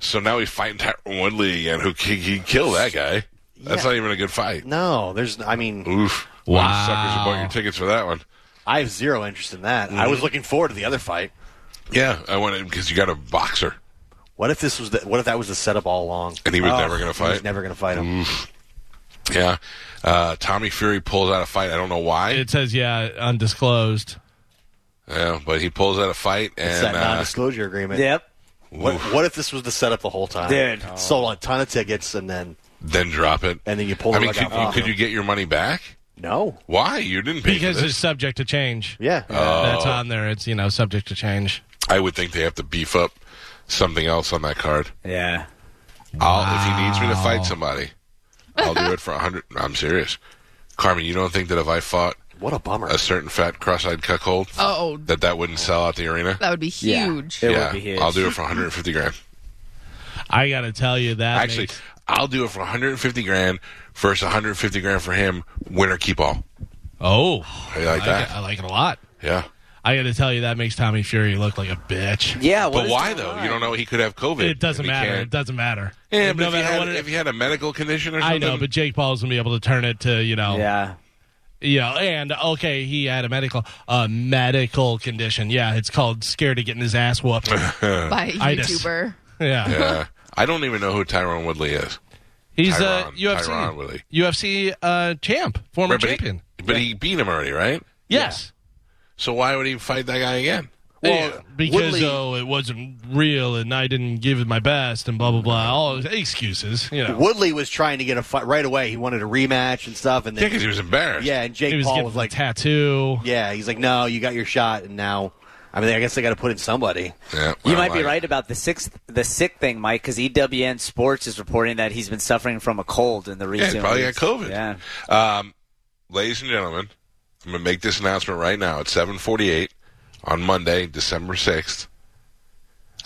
So now he's fighting Tyron Woodley again, who he, he killed that guy. That's Yeah. not even a good fight. No, there's. I mean, Oof. Wow. Wow. Suckers who bought your tickets for that one. I have zero interest in that. I Mm-hmm. was looking forward to the other fight. Yeah, I wanted because you got a boxer, What if this was? The, what if that was the setup all along? and he was Oh, never going to He was fight. never going to fight him. Yeah. Uh, Tommy Fury pulls out a fight. I don't know why. It says, yeah, undisclosed. yeah, but he pulls out a fight, It's and that uh, non-disclosure agreement. Yep. What, what if this was the setup the whole time? Dude. Sold a ton of tickets and then then drop it. and then you pull I the mean, rug could, out you, could you get your money back? No. Why? You didn't pay Because for it's subject to change. Yeah. That's on there. It's, you know, subject to change. I would think they have to beef up something else on that card. Yeah. I'll, if he needs me to fight somebody, I'll do it for a hundred. [laughs] I'm serious, Carmen. You don't think that if I fought what a bummer. a certain fat cross-eyed cuckold, Oh, that that wouldn't sell out the arena? that would be Yeah. huge. It yeah, would be huge. I'll do it for 150 grand. I got to tell you that. Actually, makes- I'll do it for 150 grand versus 150 grand for him. Winner keep all. oh, How you like I, that? I like it a lot. Yeah. I got to tell you that makes Tommy Fury look like a bitch. Yeah. what But is why going though? on? You don't know he could have COVID. It doesn't and he matter. can't. It doesn't matter. Yeah, but no if, you matter had, what it- if you had a medical condition or something, I know, but Jake Paul's gonna be able to turn it to you know, Yeah. you know, and okay, he had a medical, a medical condition. Yeah, it's called scared of getting his ass whooped. [laughs] By a Itis. YouTuber. yeah. yeah, I don't even know who Tyron Woodley is. he's a UFC Tyron Woodley. UFC uh, champ, former Right, but, champion. he, but he beat him already, right? yes. So why would he fight that guy again? Well, because Woodley- oh, it wasn't real, and I didn't give it my best, and blah blah blah. All excuses, you know. Woodley was trying to get a fight right away. He wanted a rematch and stuff, and Yeah, because he was embarrassed. yeah, and Jake He was Paul was like, tattoo. yeah, he's like, no, you got your shot, and now, I mean, I guess they got to put in somebody. Yeah, You well, might be like- right about the sixth, the sick thing, Mike, because EWN Sports is reporting that he's been suffering from a cold in the Yeah, recent. he probably weeks. got COVID. Yeah. Um, ladies and gentlemen, I'm going to make this announcement right now. It's 7:48 on Monday, December 6th.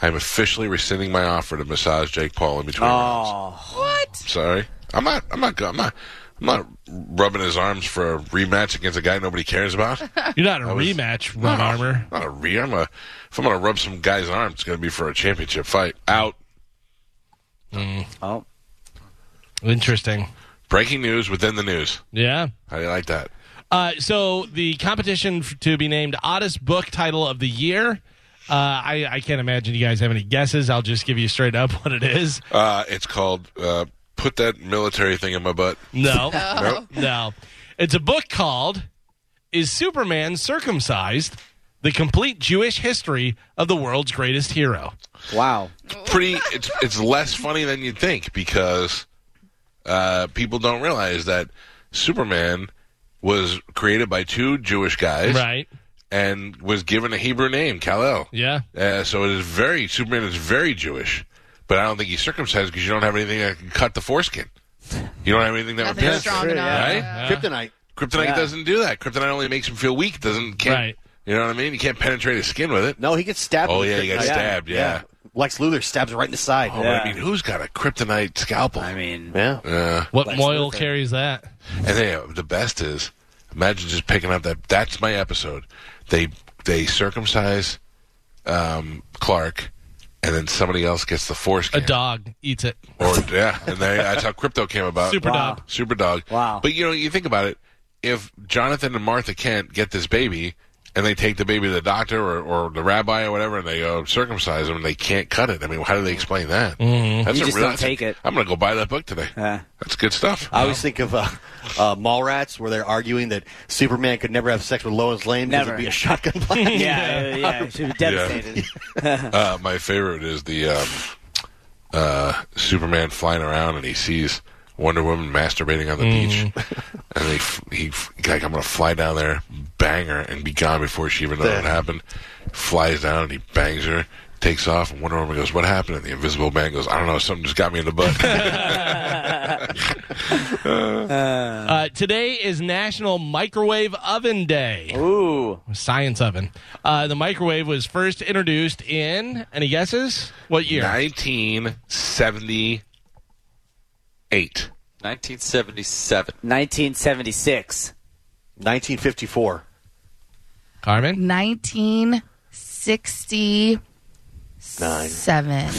I'm officially rescinding my offer to massage Jake Paul in between oh. rounds. Oh, What? Sorry, I'm not. I'm not. I'm not. I'm not rubbing his arms for a rematch against a guy nobody cares about. [laughs] You're not a was- rematch, Ron Armour. Not a re. I'm a. If I'm gonna rub some guy's arms, it's gonna be for a championship fight. Out. Mm. oh, Interesting. Breaking news within the news. Yeah. How do you like that? Uh, so the competition f- to be named oddest book title of the year. Uh, I, I can't imagine you guys have any guesses. I'll just give you straight up [laughs] what it is. Uh, it's called uh, "Put That Military Thing in My Butt." [laughs] No, Nope. no. It's a book called "Is Superman Circumcised?" The complete Jewish history of the world's greatest hero. wow. Pretty. It's it's less funny than you'd think because uh, people don't realize that Superman was created by two Jewish guys Right? and was given a Hebrew name, Kal-El. Yeah. Uh, so it is very Superman is very Jewish, but I don't think he's circumcised because you don't have anything that can cut the foreskin. You don't have anything that would Nothing penetrate. strong true, enough. yeah. Yeah. Kryptonite. Kryptonite Yeah. doesn't do that. Kryptonite only makes him feel weak. Doesn't can't. Right. You know what I mean? You can't penetrate his skin with it. No, he gets stabbed. Oh yeah, he got kryptonite. stabbed. Yeah. Lex Luthor stabs him right in the side. Oh, but I mean, who's got a kryptonite scalpel? I mean, Yeah. Yeah. What Lex Moyle Luthor. carries that? And they, the best is, imagine just picking up that. That's my episode. They they circumcise um, Clark, and then somebody else gets the force. A dog eats it. Or yeah, and they, that's how Krypto came about. Super Wow. dog. Super dog. Wow. But you know, you think about it. If Jonathan and Martha Kent get this baby, and they take the baby to the doctor or, or the rabbi or whatever, and they go circumcise them, and they can't cut it. I mean, how do they explain that? Mm-hmm. That's You a just real, don't that's a- take it. I'm going to go buy that book today. Yeah. That's good stuff. I always think of uh, uh, Mallrats, where they're arguing that Superman could never have sex with Lois Lane because Never. it'd be a shotgun [laughs] blast. yeah, yeah, she'd be devastated. [laughs] uh, my favorite is the um, uh, Superman flying around and he sees Wonder Woman masturbating on the beach, [laughs] and he f- he f- like I'm gonna fly down there, bang her, and be gone before she even knows what happened. Flies down and he bangs her. Takes off and Wonder Woman goes, "What happened?" And the Invisible Man goes, "I don't know. Something just got me in the butt." [laughs] [laughs] Uh, today is National Microwave Oven Day. Ooh, Science oven. Uh, the microwave was first introduced in, any guesses? What year? 1978. 1977. 1976. 1954. Carmen? 1967.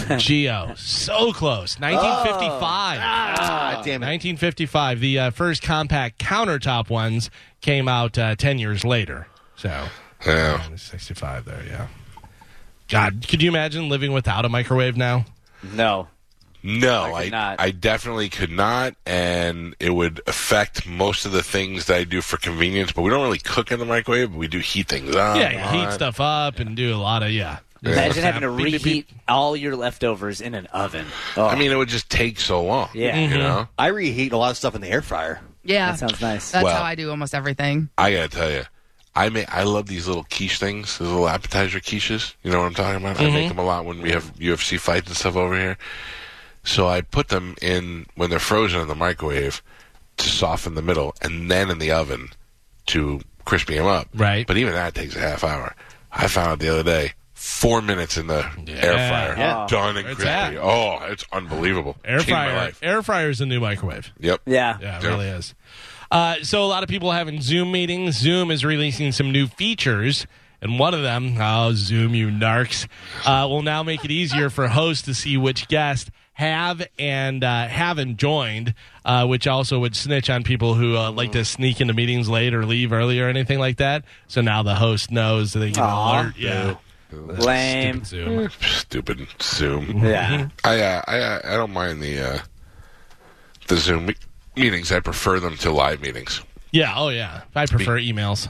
[laughs] Geo. So close. 1955. Ah, damn it. 1955. The uh, first compact countertop ones came out uh, 10 years later. So, Yeah. 65 there, yeah. God, could you imagine living without a microwave now? No. No, I I, not. I definitely could not, and it would affect most of the things that I do for convenience. But we don't really cook in the microwave; but we do heat things up. yeah, you heat stuff up and do a lot of, yeah. Imagine having to Beep, beep, reheat beep. all your leftovers in an oven. Oh, I mean, it would just take so long. Yeah. you mm-hmm. know. I reheat a lot of stuff in the air fryer. Yeah. that sounds nice. That's Well- how I do almost everything. I gotta tell you, I may I love these little quiche things, those little appetizer quiches. You know what I'm talking about? I mm-hmm. make them a lot when we have UFC fights and stuff over here. So I put them in when they're frozen in the microwave to soften the middle, and then in the oven to crispy them up. Right. But even that takes a half hour. I found out the other day. Four minutes in the air fryer, Yeah. done and it's crispy. at. Oh, it's unbelievable. Air Changed my fryer. life. Air fryer is a new microwave. Yep. yeah. Yeah, it Yeah. really is. Uh, so a lot of people having Zoom meetings. Zoom is releasing some new features, and one of them, oh Zoom, you narcs, uh, will now make it easier for hosts to see which guests have and uh, haven't joined, uh, which also would snitch on people who uh, like to sneak into meetings late or leave early or anything like that. So now the host knows that they can Aw. alert. Yeah, Lame. Stupid Zoom. [laughs] Stupid Zoom. Yeah. I uh, I uh, I don't mind the uh, the Zoom me- meetings. I prefer them to live meetings. Yeah. Oh yeah. I prefer emails.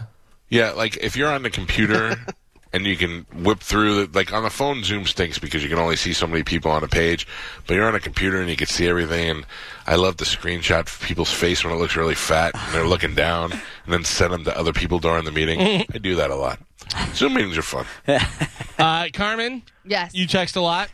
Yeah, like if you're on the computer [laughs] and you can whip through the like on the phone, Zoom stinks because you can only see so many people on a page. But you're on a computer and you can see everything. And I love the screenshot of people's face when it looks really fat and they're looking down, and then send them to other people during the meeting. [laughs] I do that a lot. Zoom meetings are fun. [laughs] Uh, Carmen, Yes. you text a lot.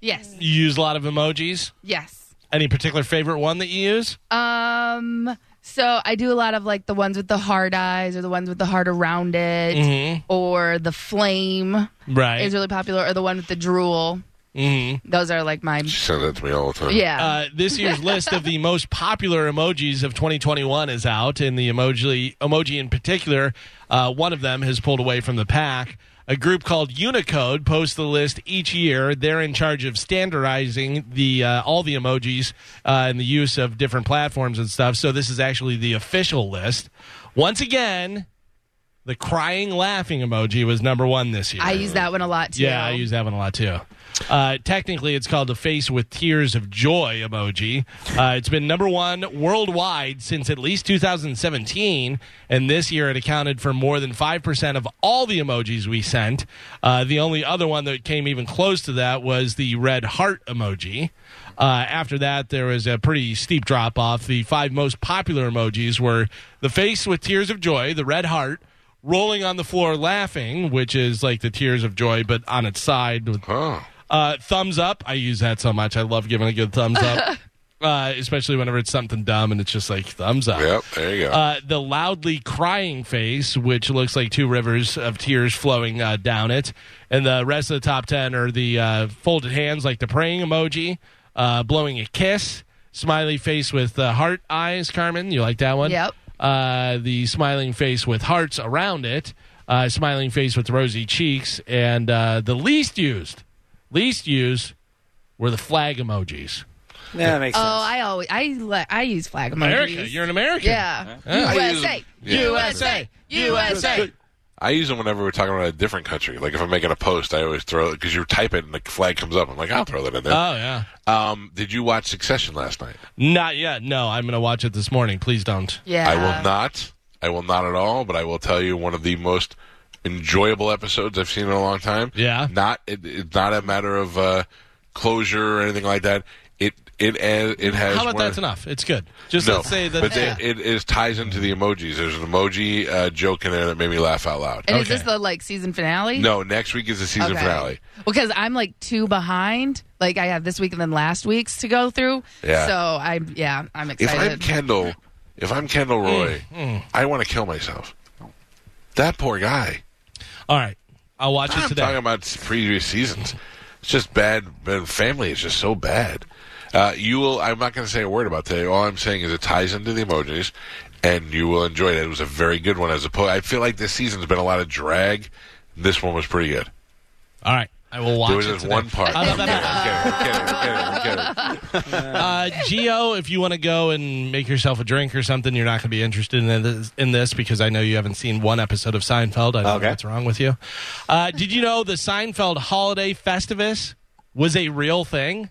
yes. You use a lot of emojis. Yes. Any particular favorite one that you use? Um, So I do a lot of like the ones with the hard eyes or the ones with the heart around it Mhm. or the flame Right. is really popular or the one with the drool. Mm-hmm. Those are like my She sends that to me all the time. yeah. Uh, this year's list of the [laughs] most popular emojis of 2021 is out, and the emoji emoji in particular, uh, one of them has pulled away from the pack. A group called Unicode posts the list each year. They're in charge of standardizing the uh, all the emojis uh, and the use of different platforms and stuff. So this is actually the official list. Once again, the crying laughing emoji was number one this year. I use that one a lot too. Yeah, I use that one a lot too. Uh, technically, it's called the face with tears of joy emoji. Uh, it's been number one worldwide since at least 2017, and this year it accounted for more than 5% of all the emojis we sent. Uh, the only other one that came even close to that was the red heart emoji. Uh, after that, there was a pretty steep drop off. The five most popular emojis were the face with tears of joy, the red heart, rolling on the floor laughing, which is like the tears of joy, but on its side. Oh. Uh, thumbs up. I use that so much. I love giving a good thumbs up, [laughs] uh, especially whenever it's something dumb and it's just like thumbs up. Yep, there you go. Uh, the loudly crying face, which looks like two rivers of tears flowing uh, down it. And the rest of the top 10 are the uh, folded hands, like the praying emoji, uh, blowing a kiss, smiley face with uh, heart eyes. Carmen, you like that one? Yep. Uh, the smiling face with hearts around it, uh, smiling face with rosy cheeks, and uh, the least used, least used were the flag emojis. Yeah, that makes Oh, sense. I always I le- I use flag emojis. America, you're an American. yeah. Yeah. I use USA, them. Yeah. USA, USA. I use them whenever we're talking about a different country. Like if I'm making a post, I always throw it because you type it and the flag comes up. I'm like, I'll throw that in there. Oh yeah. um, did you watch Succession last night? Not yet. No, I'm going to watch it this morning. Please don't. Yeah. I will not. I will not at all. But I will tell you one of the most enjoyable episodes I've seen in a long time. Yeah. Not it, it's not a matter of uh, closure or anything like that. It it has- it has. How about one- that's enough? It's good. Just no, let's say that. but they, it is ties into the emojis. There's an emoji uh, joke in there that made me laugh out loud. And is Okay. this the like season finale? No, next week is the season Okay. finale. Because I'm like two behind. Like I have this week and then last week's to go through. Yeah. So I'm yeah, I'm excited. If. I'm Kendall, if I'm Kendall Roy, I want to kill myself. That poor guy. All right, I'll watch it I'm today. talking about previous seasons. It's just bad. bad family is just so bad. Uh, you will. I'm not going to say a word about today. All I'm saying is it ties into the emojis, and you will enjoy it. It was a very good one. As opposed, I feel like this season's been a lot of drag. This one was pretty good. All right, I will watch There was it just today. one part. I'm kidding. I'm kidding. Kidding. Uh, Geo, if you want to go and make yourself a drink or something, you're not going to be interested in this, in this because I know you haven't seen one episode of Seinfeld. I don't Okay. know what's wrong with you. Uh, did you know the Seinfeld Holiday Festivus was a real thing?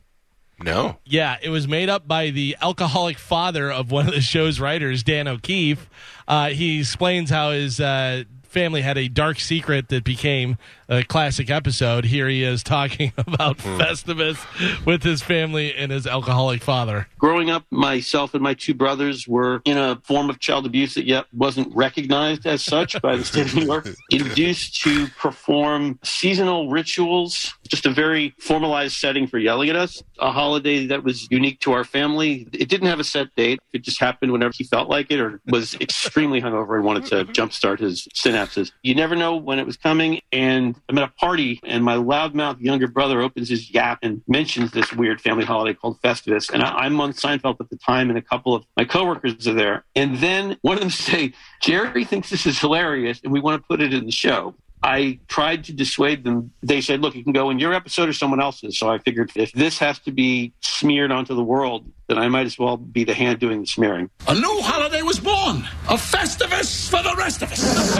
No. Yeah, it was made up by the alcoholic father of one of the show's writers, Dan O'Keefe. Uh, he explains how his uh, family had a dark secret that became a classic episode. Here he is talking [laughs] about hmm. Festivus with his family and his alcoholic father. growing up, myself and my two brothers were in a form of child abuse that yet wasn't recognized as such by the state of New York, [laughs] induced to perform seasonal rituals, just a very formalized setting for yelling at us, a holiday that was unique to our family. It didn't have a set date. It just happened whenever he felt like it or was extremely hungover and wanted to mm-hmm. jumpstart his synapses. You never know when it was coming. And I'm at a party and my loudmouth younger brother opens his yap and mentions this weird family holiday called Festivus. And I, I'm on Seinfeld at the time and a couple of my coworkers are there. And then one of them [laughs] say, Jerry thinks this is hilarious and we want to put it in the show. I tried to dissuade them. They said, look, you can go in your episode or someone else's. So I figured if this has to be smeared onto the world, then I might as well be the hand doing the smearing. A new holiday was born. A Festivus for the rest of us.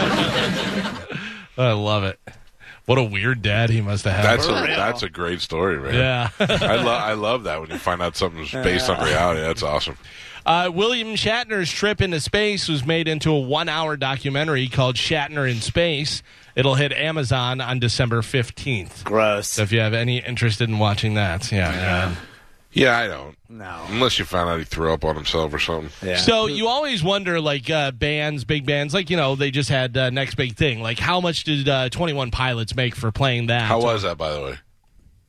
[laughs] I love it. What a weird dad he must have had. That's a that's a great story, man. yeah. I love I love that when you find out something's based on reality. That's awesome. Uh, William Shatner's trip into space was made into a one hour documentary called Shatner in Space. It'll hit Amazon on December 15th. Gross. So if you have any interest in watching that, yeah. yeah. Yeah, I don't. No. Unless you found out he threw up on himself or something. Yeah. So you always wonder, like uh, bands, big bands, like you know, they just had uh, next big thing. Like, how much did uh, Twenty One Pilots make for playing that? How was that, by the way?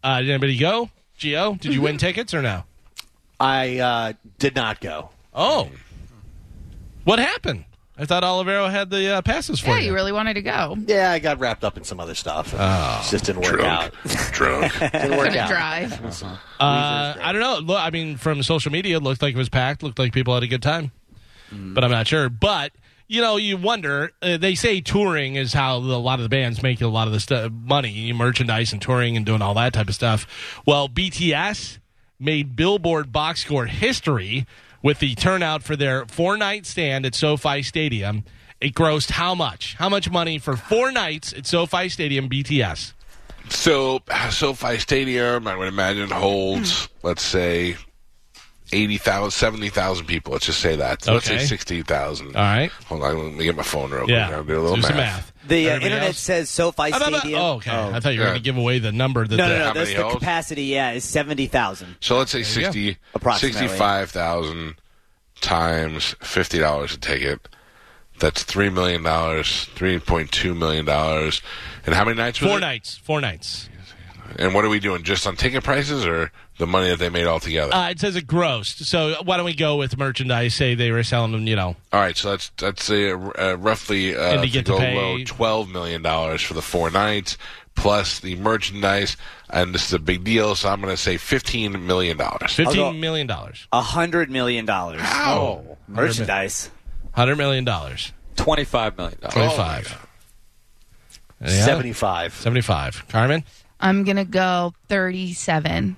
Uh, did anybody go? Geo, did you win [laughs] tickets or no? I uh, did not go. Oh, What happened? I thought Olivero had the uh, passes for it. Yeah, you. you really wanted to go. Yeah, I got wrapped up in some other stuff. Oh. it just didn't work Drunk. out. [laughs] Drunk. [laughs] didn't work Couldn't out. drive. Uh, I don't know. Look, I mean, from social media, it looked like it was packed. Looked like people had a good time, but I'm not sure. But you know, you wonder. Uh, they say touring is how the, a lot of the bands make a lot of the stu- money, merchandise and touring and doing all that type of stuff. Well, BTS made Billboard box score history with the turnout for their four night stand at SoFi Stadium. It grossed how much? How much money for four nights at SoFi Stadium? BTS. So, uh, SoFi Stadium, I would imagine, holds, let's say, 80,000, 70,000 people. Let's just say that. So Let's say 60,000. All right. Hold on, let me get my phone real Yeah. quick. I'll do a little Do math. some math. The uh, internet else? says SoFi bah, bah. Stadium. Oh, okay. I thought you were Yeah. going to give away the number that No, no, no. How That's the holes? capacity. Yeah, is seventy thousand. So let's say 60, Approximately. 65,000 times $50 a ticket. That's $3 million, $3.2 million. And how many nights was Four it? nights. Four nights. And what are we doing? Just on ticket prices or the money that they made altogether? Uh, it says it grossed. So why don't we go with merchandise? Say they were selling them, you know. All right, so that's that's uh, uh, roughly uh, And to to get to pay- low, twelve million dollars for the four nights plus the merchandise, and this is a big deal. So I'm going to say fifteen million dollars. Fifteen go- million dollars. A hundred million dollars. Wow. Merchandise. Hundred million dollars. $25 million. Twenty-five. Yeah. 75. Seventy-five. Carmen. I'm gonna go 37.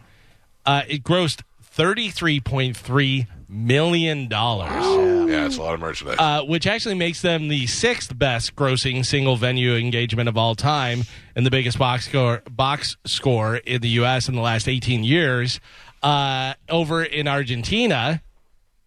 Uh, it grossed thirty-three point three million dollars. Yeah, it's a lot of merchandise. uh, which actually makes them the sixth best grossing single venue engagement of all time and the biggest box score box score in the U.S. in the last 18 years. Uh, over in Argentina,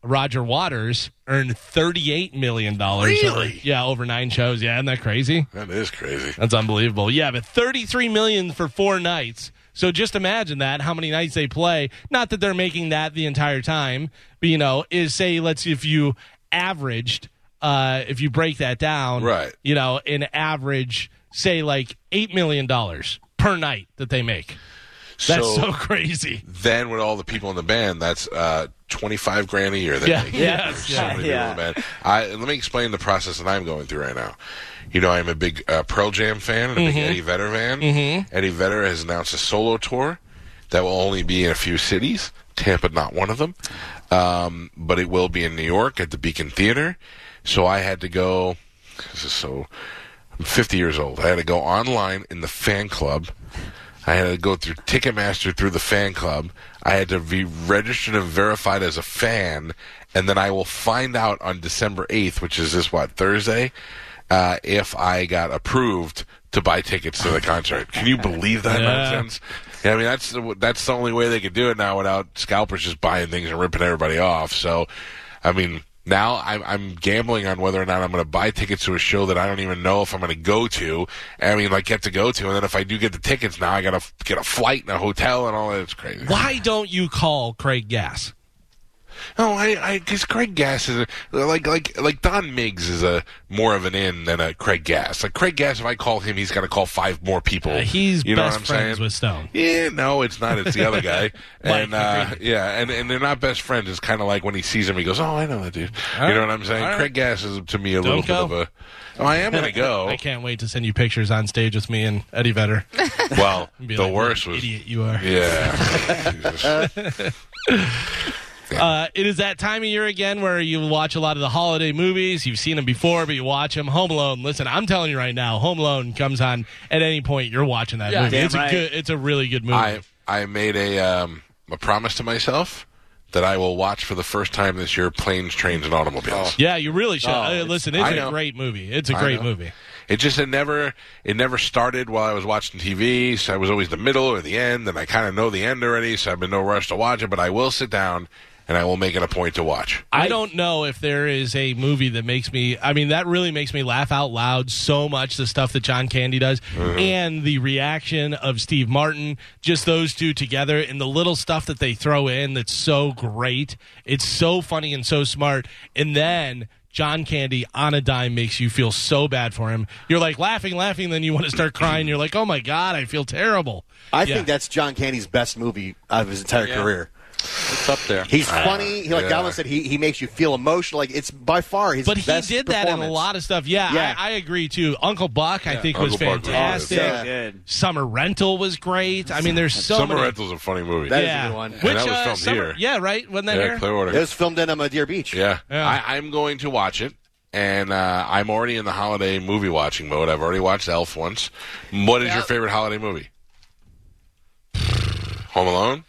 Roger Waters earned 38 million dollars. Really? Yeah, over nine shows. Yeah, isn't that crazy? that is crazy. That's unbelievable. Yeah, but 33 million for four nights. So just imagine that how many nights they play. Not that they're making that the entire time, but you know, is say let's see if you averaged uh if you break that down, Right. You know, an average say like 8 million dollars per night that they make. That's so, [laughs] crazy. then with all the people in the band, that's uh, twenty five grand a year. They Yeah. Yes. Yeah. Yeah. I, let me explain the process that I'm going through right now. You know, I'm a big uh, Pearl Jam fan and a Mm-hmm. big Eddie Vedder fan. Eddie Vedder has announced a solo tour that will only be in a few cities. Tampa, not one of them, um, but it will be in New York at the Beacon Theater. So I had to go. This is so. I'm 50 years old. I had to go online in the fan club. I had to go through Ticketmaster through the fan club. I had to be registered and verified as a fan, and then I will find out on December 8th, which is this what Thursday, uh, if I got approved to buy tickets to the concert. Can you believe that Yeah. nonsense? Yeah, I mean that's the, that's the only way they could do it now without scalpers just buying things and ripping everybody off. So, I mean. Now I'm, I'm gambling on whether or not I'm going to buy tickets to a show that I don't even know if I'm going to go to. I mean, like get to go to, and then if I do get the tickets, now I got to get a flight and a hotel and all that. It's crazy. Why don't you call Craig Gass? No, I, I, because Craig Gass is a, like, like, like Don Miggs is a more of an in than a Craig Gass. Like Craig Gass, if I call him, he's got to call five more people. Uh, he's you know best what I'm friends saying? with Stone. Yeah, no, it's not. It's the other [laughs] guy. Mike and uh, yeah, and, and they're not best friends. It's kind of like when he sees him, he goes, "Oh, I know that dude." All you know right. what I'm saying? Right. Craig Gass is to me a Don't little go. bit of a. Oh, I am going to go. [laughs] I can't wait to send you pictures on stage with me and Eddie Vedder. Well, [laughs] the like, worst was. idiot you are. Yeah. Uh, it is that time of year again where you watch a lot of the holiday movies. You've seen them before, but you watch them. Home Alone. Listen, I'm telling you right now, Home Alone comes on at any point. You're watching that Yeah. movie. It's right. a good. It's a really good movie. I I made a um, a promise to myself that I will watch for the first time this year Planes, Trains, and Automobiles. yeah, you really should. Oh, it's- listen, it's a great movie. It's a great movie. It just it never it never started while I was watching TV. So I was always the middle or the end, and I kind of know the end already. So I've been no rush to watch it, but I will sit down and I will make it a point to watch. I don't know if there is a movie that makes me. I mean, that really makes me laugh out loud so much. The stuff that John Candy does, mm-hmm. and the reaction of Steve Martin, just those two together, and the little stuff that they throw in that's so great. It's so funny and so smart. And then John Candy on a dime makes you feel so bad for him. You're like laughing, laughing, then you want to start crying. You're like, oh my god, I feel terrible. I Yeah. think that's John Candy's best movie of his entire career. It's up there. He's funny. He, like yeah. Galvin said, he, he makes you feel emotional. Like it's by far his But he did that in a lot of stuff. Yeah, Yeah. I, I agree too. Uncle Buck, I think, was Uncle Buck was fantastic. good. Yeah. Summer Rental was great. I mean, there's so Summer many. Rental's a funny movie. That is a yeah, good one. And Which, that was uh, filmed summer- here. Yeah, right. Wasn't that yeah, here? Clearwater. It was filmed in um, Deer Beach. Yeah, Yeah. I, I'm going to watch it, and uh, I'm already in the holiday movie watching mode. I've already watched Elf once. What is your favorite holiday movie? Home Alone.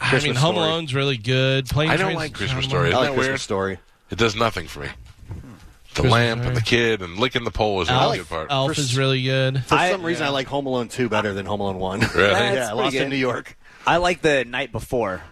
I mean, Home Story. Alone's really good. Plane I don't Trains- like Christmas Home Story. Isn't like that Christmas weird? Story. It does nothing for me. The Christmas lamp Story. and the kid and licking the pole is the Elf, good part. Elf is really good. For I- some reason, I like Home Alone 2 better than Home Alone 1. Really? [laughs] That's yeah, pretty Lost in good. New York. I like the night before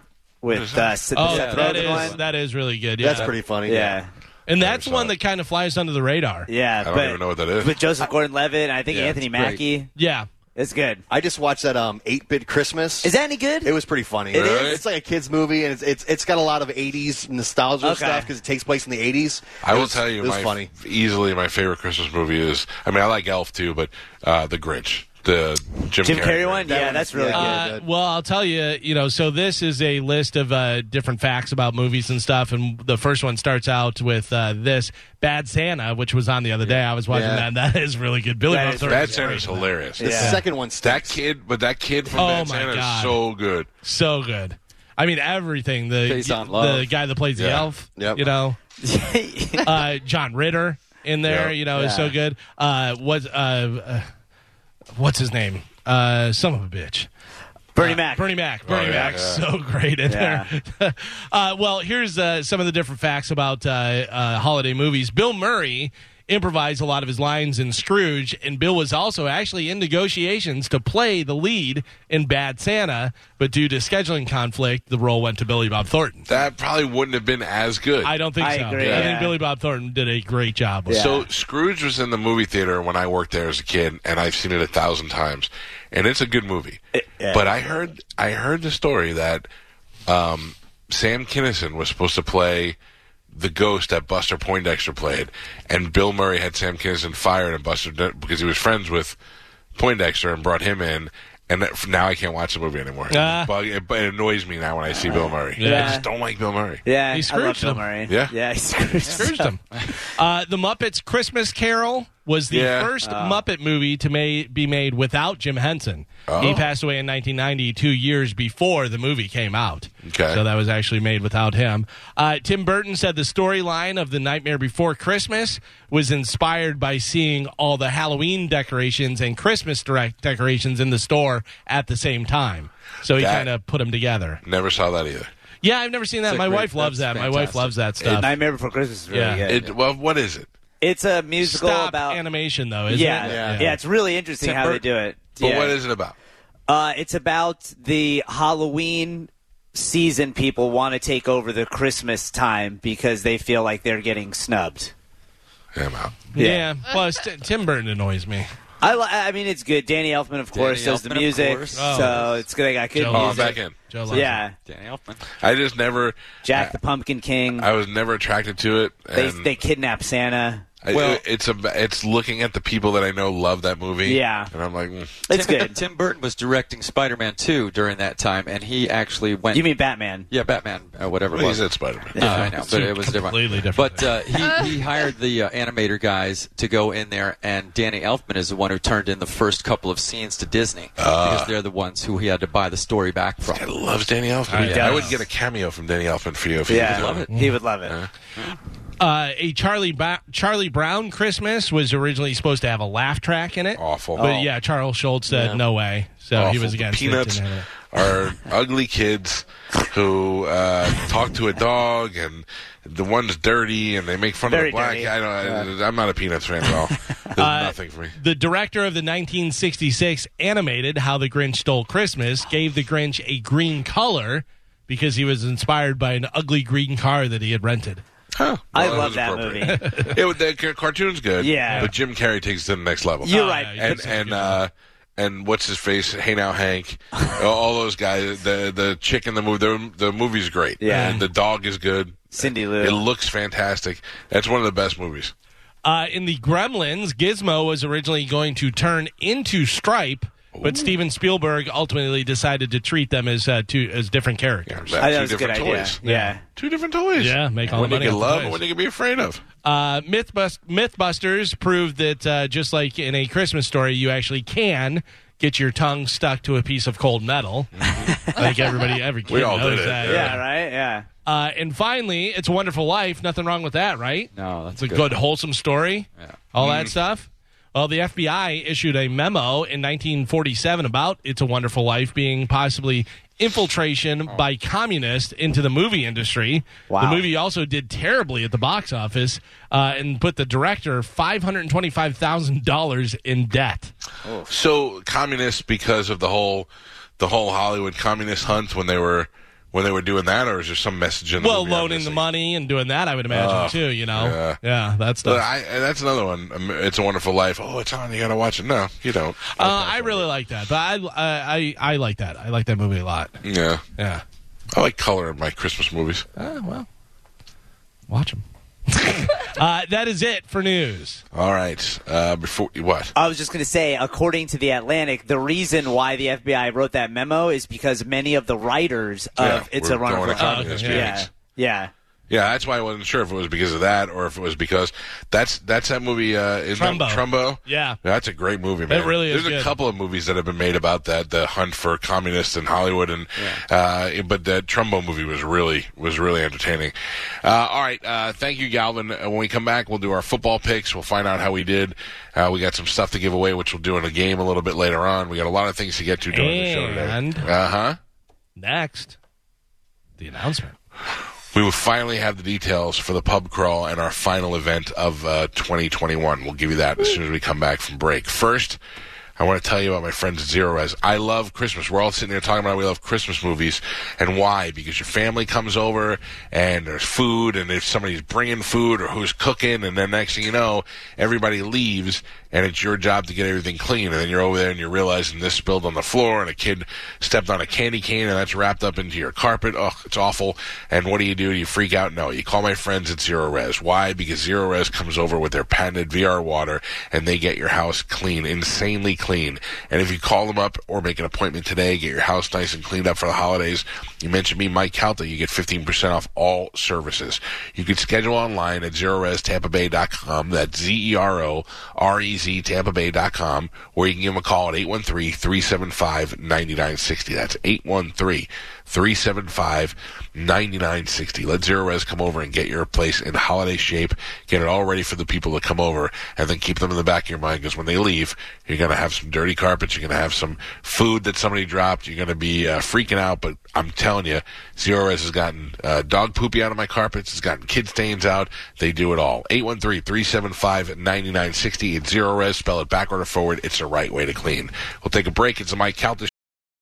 with uh, Seth Oh, Seth that Rogen is one. that is really good. Yeah. That's pretty funny. Yeah. and that's Never saw one it. that kind of flies under the radar. Yeah, I don't but even know what that is. with Joseph Gordon-Levitt, and I think Yeah, Anthony it's great. Mackie. Yeah. It's good. I just watched that um 8-bit Christmas. Is that any good? It was pretty funny. It is? It's like a kids movie, and it's it's, it's got a lot of '80s nostalgia Okay. stuff because it takes place in the '80s. I It will was- tell you, it was my funny. easily my favorite Christmas movie is. I mean, I like Elf too, but uh, The Grinch, the Jim, Jim Carrey Carrey one? That yeah, one that's really good. Uh, good. well, I'll tell you, you know, so this is a list of uh, different facts about movies and stuff. And the first one starts out with uh, this Bad Santa, which was on the other day. I was watching Yeah. that, and that is really good. Billy That Bob Thornton Bad is Santa's great. hilarious. The Yeah. second one That kid, but that kid from Oh, Bad Santa God. is so good. So good. I mean, everything. The Based the guy that plays the Yeah. elf, Yep. you know, [laughs] uh, John Ritter in there, Yeah. you know, is so good. Uh, what, uh, uh, what's his name? Uh, son of a bitch. Bernie Mac. Bernie Mac. Bernie yeah, Mac, yeah. so great in Yeah. there. [laughs] uh, well, here's uh, some of the different facts about uh, uh, holiday movies. Bill Murray improvised a lot of his lines in Scrooge, and Bill was also actually in negotiations to play the lead in Bad Santa, but due to scheduling conflict, the role went to Billy Bob Thornton. That probably wouldn't have been as good. I don't think I so. agree, I think. Billy Bob Thornton did a great job. Yeah. So Scrooge was in the movie theater when I worked there as a kid, and I've seen it a thousand times, and it's a good movie. yeah. But I heard I heard the story that um, Sam Kinison was supposed to play the ghost that Buster Poindexter played, and Bill Murray had Sam Kinison fired, and Buster because he was friends with Poindexter and brought him in. And that- now I can't watch the movie anymore. Ah. It, bug- it, it annoys me now when I see Bill Murray. Yeah. I just don't like Bill Murray. Yeah, He I Scrooged love Bill him. Murray. Yeah? yeah, he screwed Scrooged him. [laughs] Uh, the Muppets Christmas Carol was the Yeah. first Muppet movie to ma- be made without Jim Henson. Oh. He passed away in 1990, two years before the movie came out. Okay. So that was actually made without him. Uh, Tim Burton said the storyline of The Nightmare Before Christmas was inspired by seeing all the Halloween decorations and Christmas direct decorations in the store at the same time. So he kind of put them together. Never saw that either. Yeah, I've never seen that. It's a My great- wife loves that. that's My wife fantastic. loves that stuff. Nightmare Before Christmas is really Yeah. good. It, well, what is it? it's a musical Stop about animation, though, isn't yeah, it? yeah, Yeah. It's really interesting Tim how they do it. But yeah. what is it about? Uh, it's about the Halloween season. People want to take over the Christmas time because they feel like they're getting snubbed. Yeah, I'm out. Yeah. Plus, T- Tim Burton annoys me. I, li- I mean, it's good. Danny Elfman, of course, Danny does the Elfman, of music. Oh. so it's good. They got good Joe Oh, I'm music. back in. Joe loves Yeah, Danny Elfman. I just never. Jack the Pumpkin King. I was never attracted to it. they and they kidnap Santa. I- Well- it's a it's looking at the people that I know love that movie. Yeah. and I'm like, mm. It's Tim, good. Tim Burton was directing Spider-Man 2 during that time, and he actually went. You mean Batman? Yeah, Batman, uh, whatever well, it he's was. at Spider Man. Yeah, I know, but it was Completely different. different But uh, he he hired the uh, animator guys to go in there, and Danny Elfman is the one who turned in the first couple of scenes to Disney because they're the ones who he had to buy the story back from. I loves Danny Elfman. He I would get a cameo from Danny Elfman for you if you Yeah, could love it. He would love it. Uh, a Charlie ba- Charlie Brown Christmas was originally supposed to have a laugh track in it. Awful. But yeah, Charles Schulz said no way. So he Awful. was The against Peanuts it. didn't have it. are ugly kids who uh, talk to a dog, and the one's dirty, and they make fun Very of the black. dirty. I don't. I'm not a Peanuts fan at all. [laughs] There's Uh, nothing for me. The director of the 1966 animated How the Grinch Stole Christmas gave the Grinch a green color because he was inspired by an ugly green car that he had rented. Huh. I Well, love that movie. [laughs] it, the ca- cartoon's good. Yeah. but Jim Carrey takes it to the next level. You're right. yeah, he and and uh, and what's his face? Hey now, Hank. all those guys. The the chick in the movie. The, the movie's great. Yeah. And the dog is good. Cindy Lou. It looks fantastic. That's one of the best movies. Uh, in the Gremlins, Gizmo was originally going to turn into Stripe, but Steven Spielberg ultimately decided to treat them as uh, two as different characters. Yeah, I thought two it was a good different idea. toys. Yeah. Two different toys. Yeah, make all When the you money can off the love toys. and when you can be afraid of. Uh, Mythbust- Mythbusters proved that uh, just like in a Christmas story, you actually can get your tongue stuck to a piece of cold metal. [laughs] I think everybody, every kid We all knows did it, that. yeah. Yeah, right? Yeah. Uh, and finally, it's a Wonderful Life. Nothing wrong with that, right? No, that's It's a good, wholesome story. Yeah. All Mm. that stuff. Well, the FBI issued a memo in 1947 about It's a Wonderful Life being possibly infiltration by communists into the movie industry. Wow. The movie also did terribly at the box office uh, and put the director $525,000 in debt. So communists because of the whole the whole Hollywood communist hunt when they were when they were doing that, or is there some message in the Well, loaning the money and doing that, I would imagine, Oh, too, you know? yeah. that's. I, and that's another one. Um, It's a Wonderful Life. Oh, it's on. You got to watch it. No, you don't. Uh, I really like that, but I, I I I like that. I like that movie a lot. Yeah, Yeah. I like color in my Christmas movies. Uh, well, watch them. [laughs] uh, that is it for news. All right. Uh, before what? I was just going to say, according to the Atlantic, the reason why the FBI wrote that memo is because many of the writers of Yeah, It's a Wonderful going to Life. okay. Yeah, meetings. yeah. Yeah, that's why I wasn't sure if it was because of that or if it was because that's that's that movie. Uh, is Trumbo. That Trumbo. Yeah. that's a great movie, man. It really is There's a good. couple of movies that have been made about that, the hunt for communists in Hollywood, and uh, but that Trumbo movie was really was really entertaining. Uh, all right, uh, thank you, Galvin. Uh, when we come back, we'll do our football picks. We'll find out how we did. Uh, we got some stuff to give away, which we'll do in a game a little bit later on. We got a lot of things to get to during the show And- today. Uh huh. Next, the announcement. We will finally have the details for the pub crawl and our final event of uh, 2021. We'll give you that as soon as we come back from break. First, I want to tell you about my friends at Zerorez. I love Christmas. We're all sitting there talking about how we love Christmas movies. And why? Because your family comes over and there's food and if somebody's bringing food or who's cooking and then next thing you know, everybody leaves and it's your job to get everything clean. And then you're over there and you're realizing this spilled on the floor and a kid stepped on a candy cane and that's wrapped up into your carpet. Oh, it's awful. And what do you do? Do you freak out? No. You call my friends at Zerorez. Why? Because Zerorez comes over with their patented Zr Water and they get your house clean, insanely clean. And if you call them up or make an appointment today, get your house nice and cleaned up for the holidays, you mention me, Mike Calta, you get 15% off all services. You can schedule online at ZerorezTampaBay.com. That's Z-E-R-O-R-E-Z Tampa Bay.com, or you can give them a call at 813-375-9960. That's 813-375-9960. Let Zerorez come over and get your place in holiday shape, get it all ready for the people to come over, and then keep them in the back of your mind, because when they leave, you're going to have some dirty carpets, you're going to have some food that somebody dropped, you're going to be uh, freaking out, but I'm telling you, Zerorez has gotten uh, dog poopy out of my carpets, it's gotten kid stains out, they do it all. 813-375-9960. It's Zerorez, spell it backward or forward, it's the right way to clean. We'll take a break, it's a Mike Calta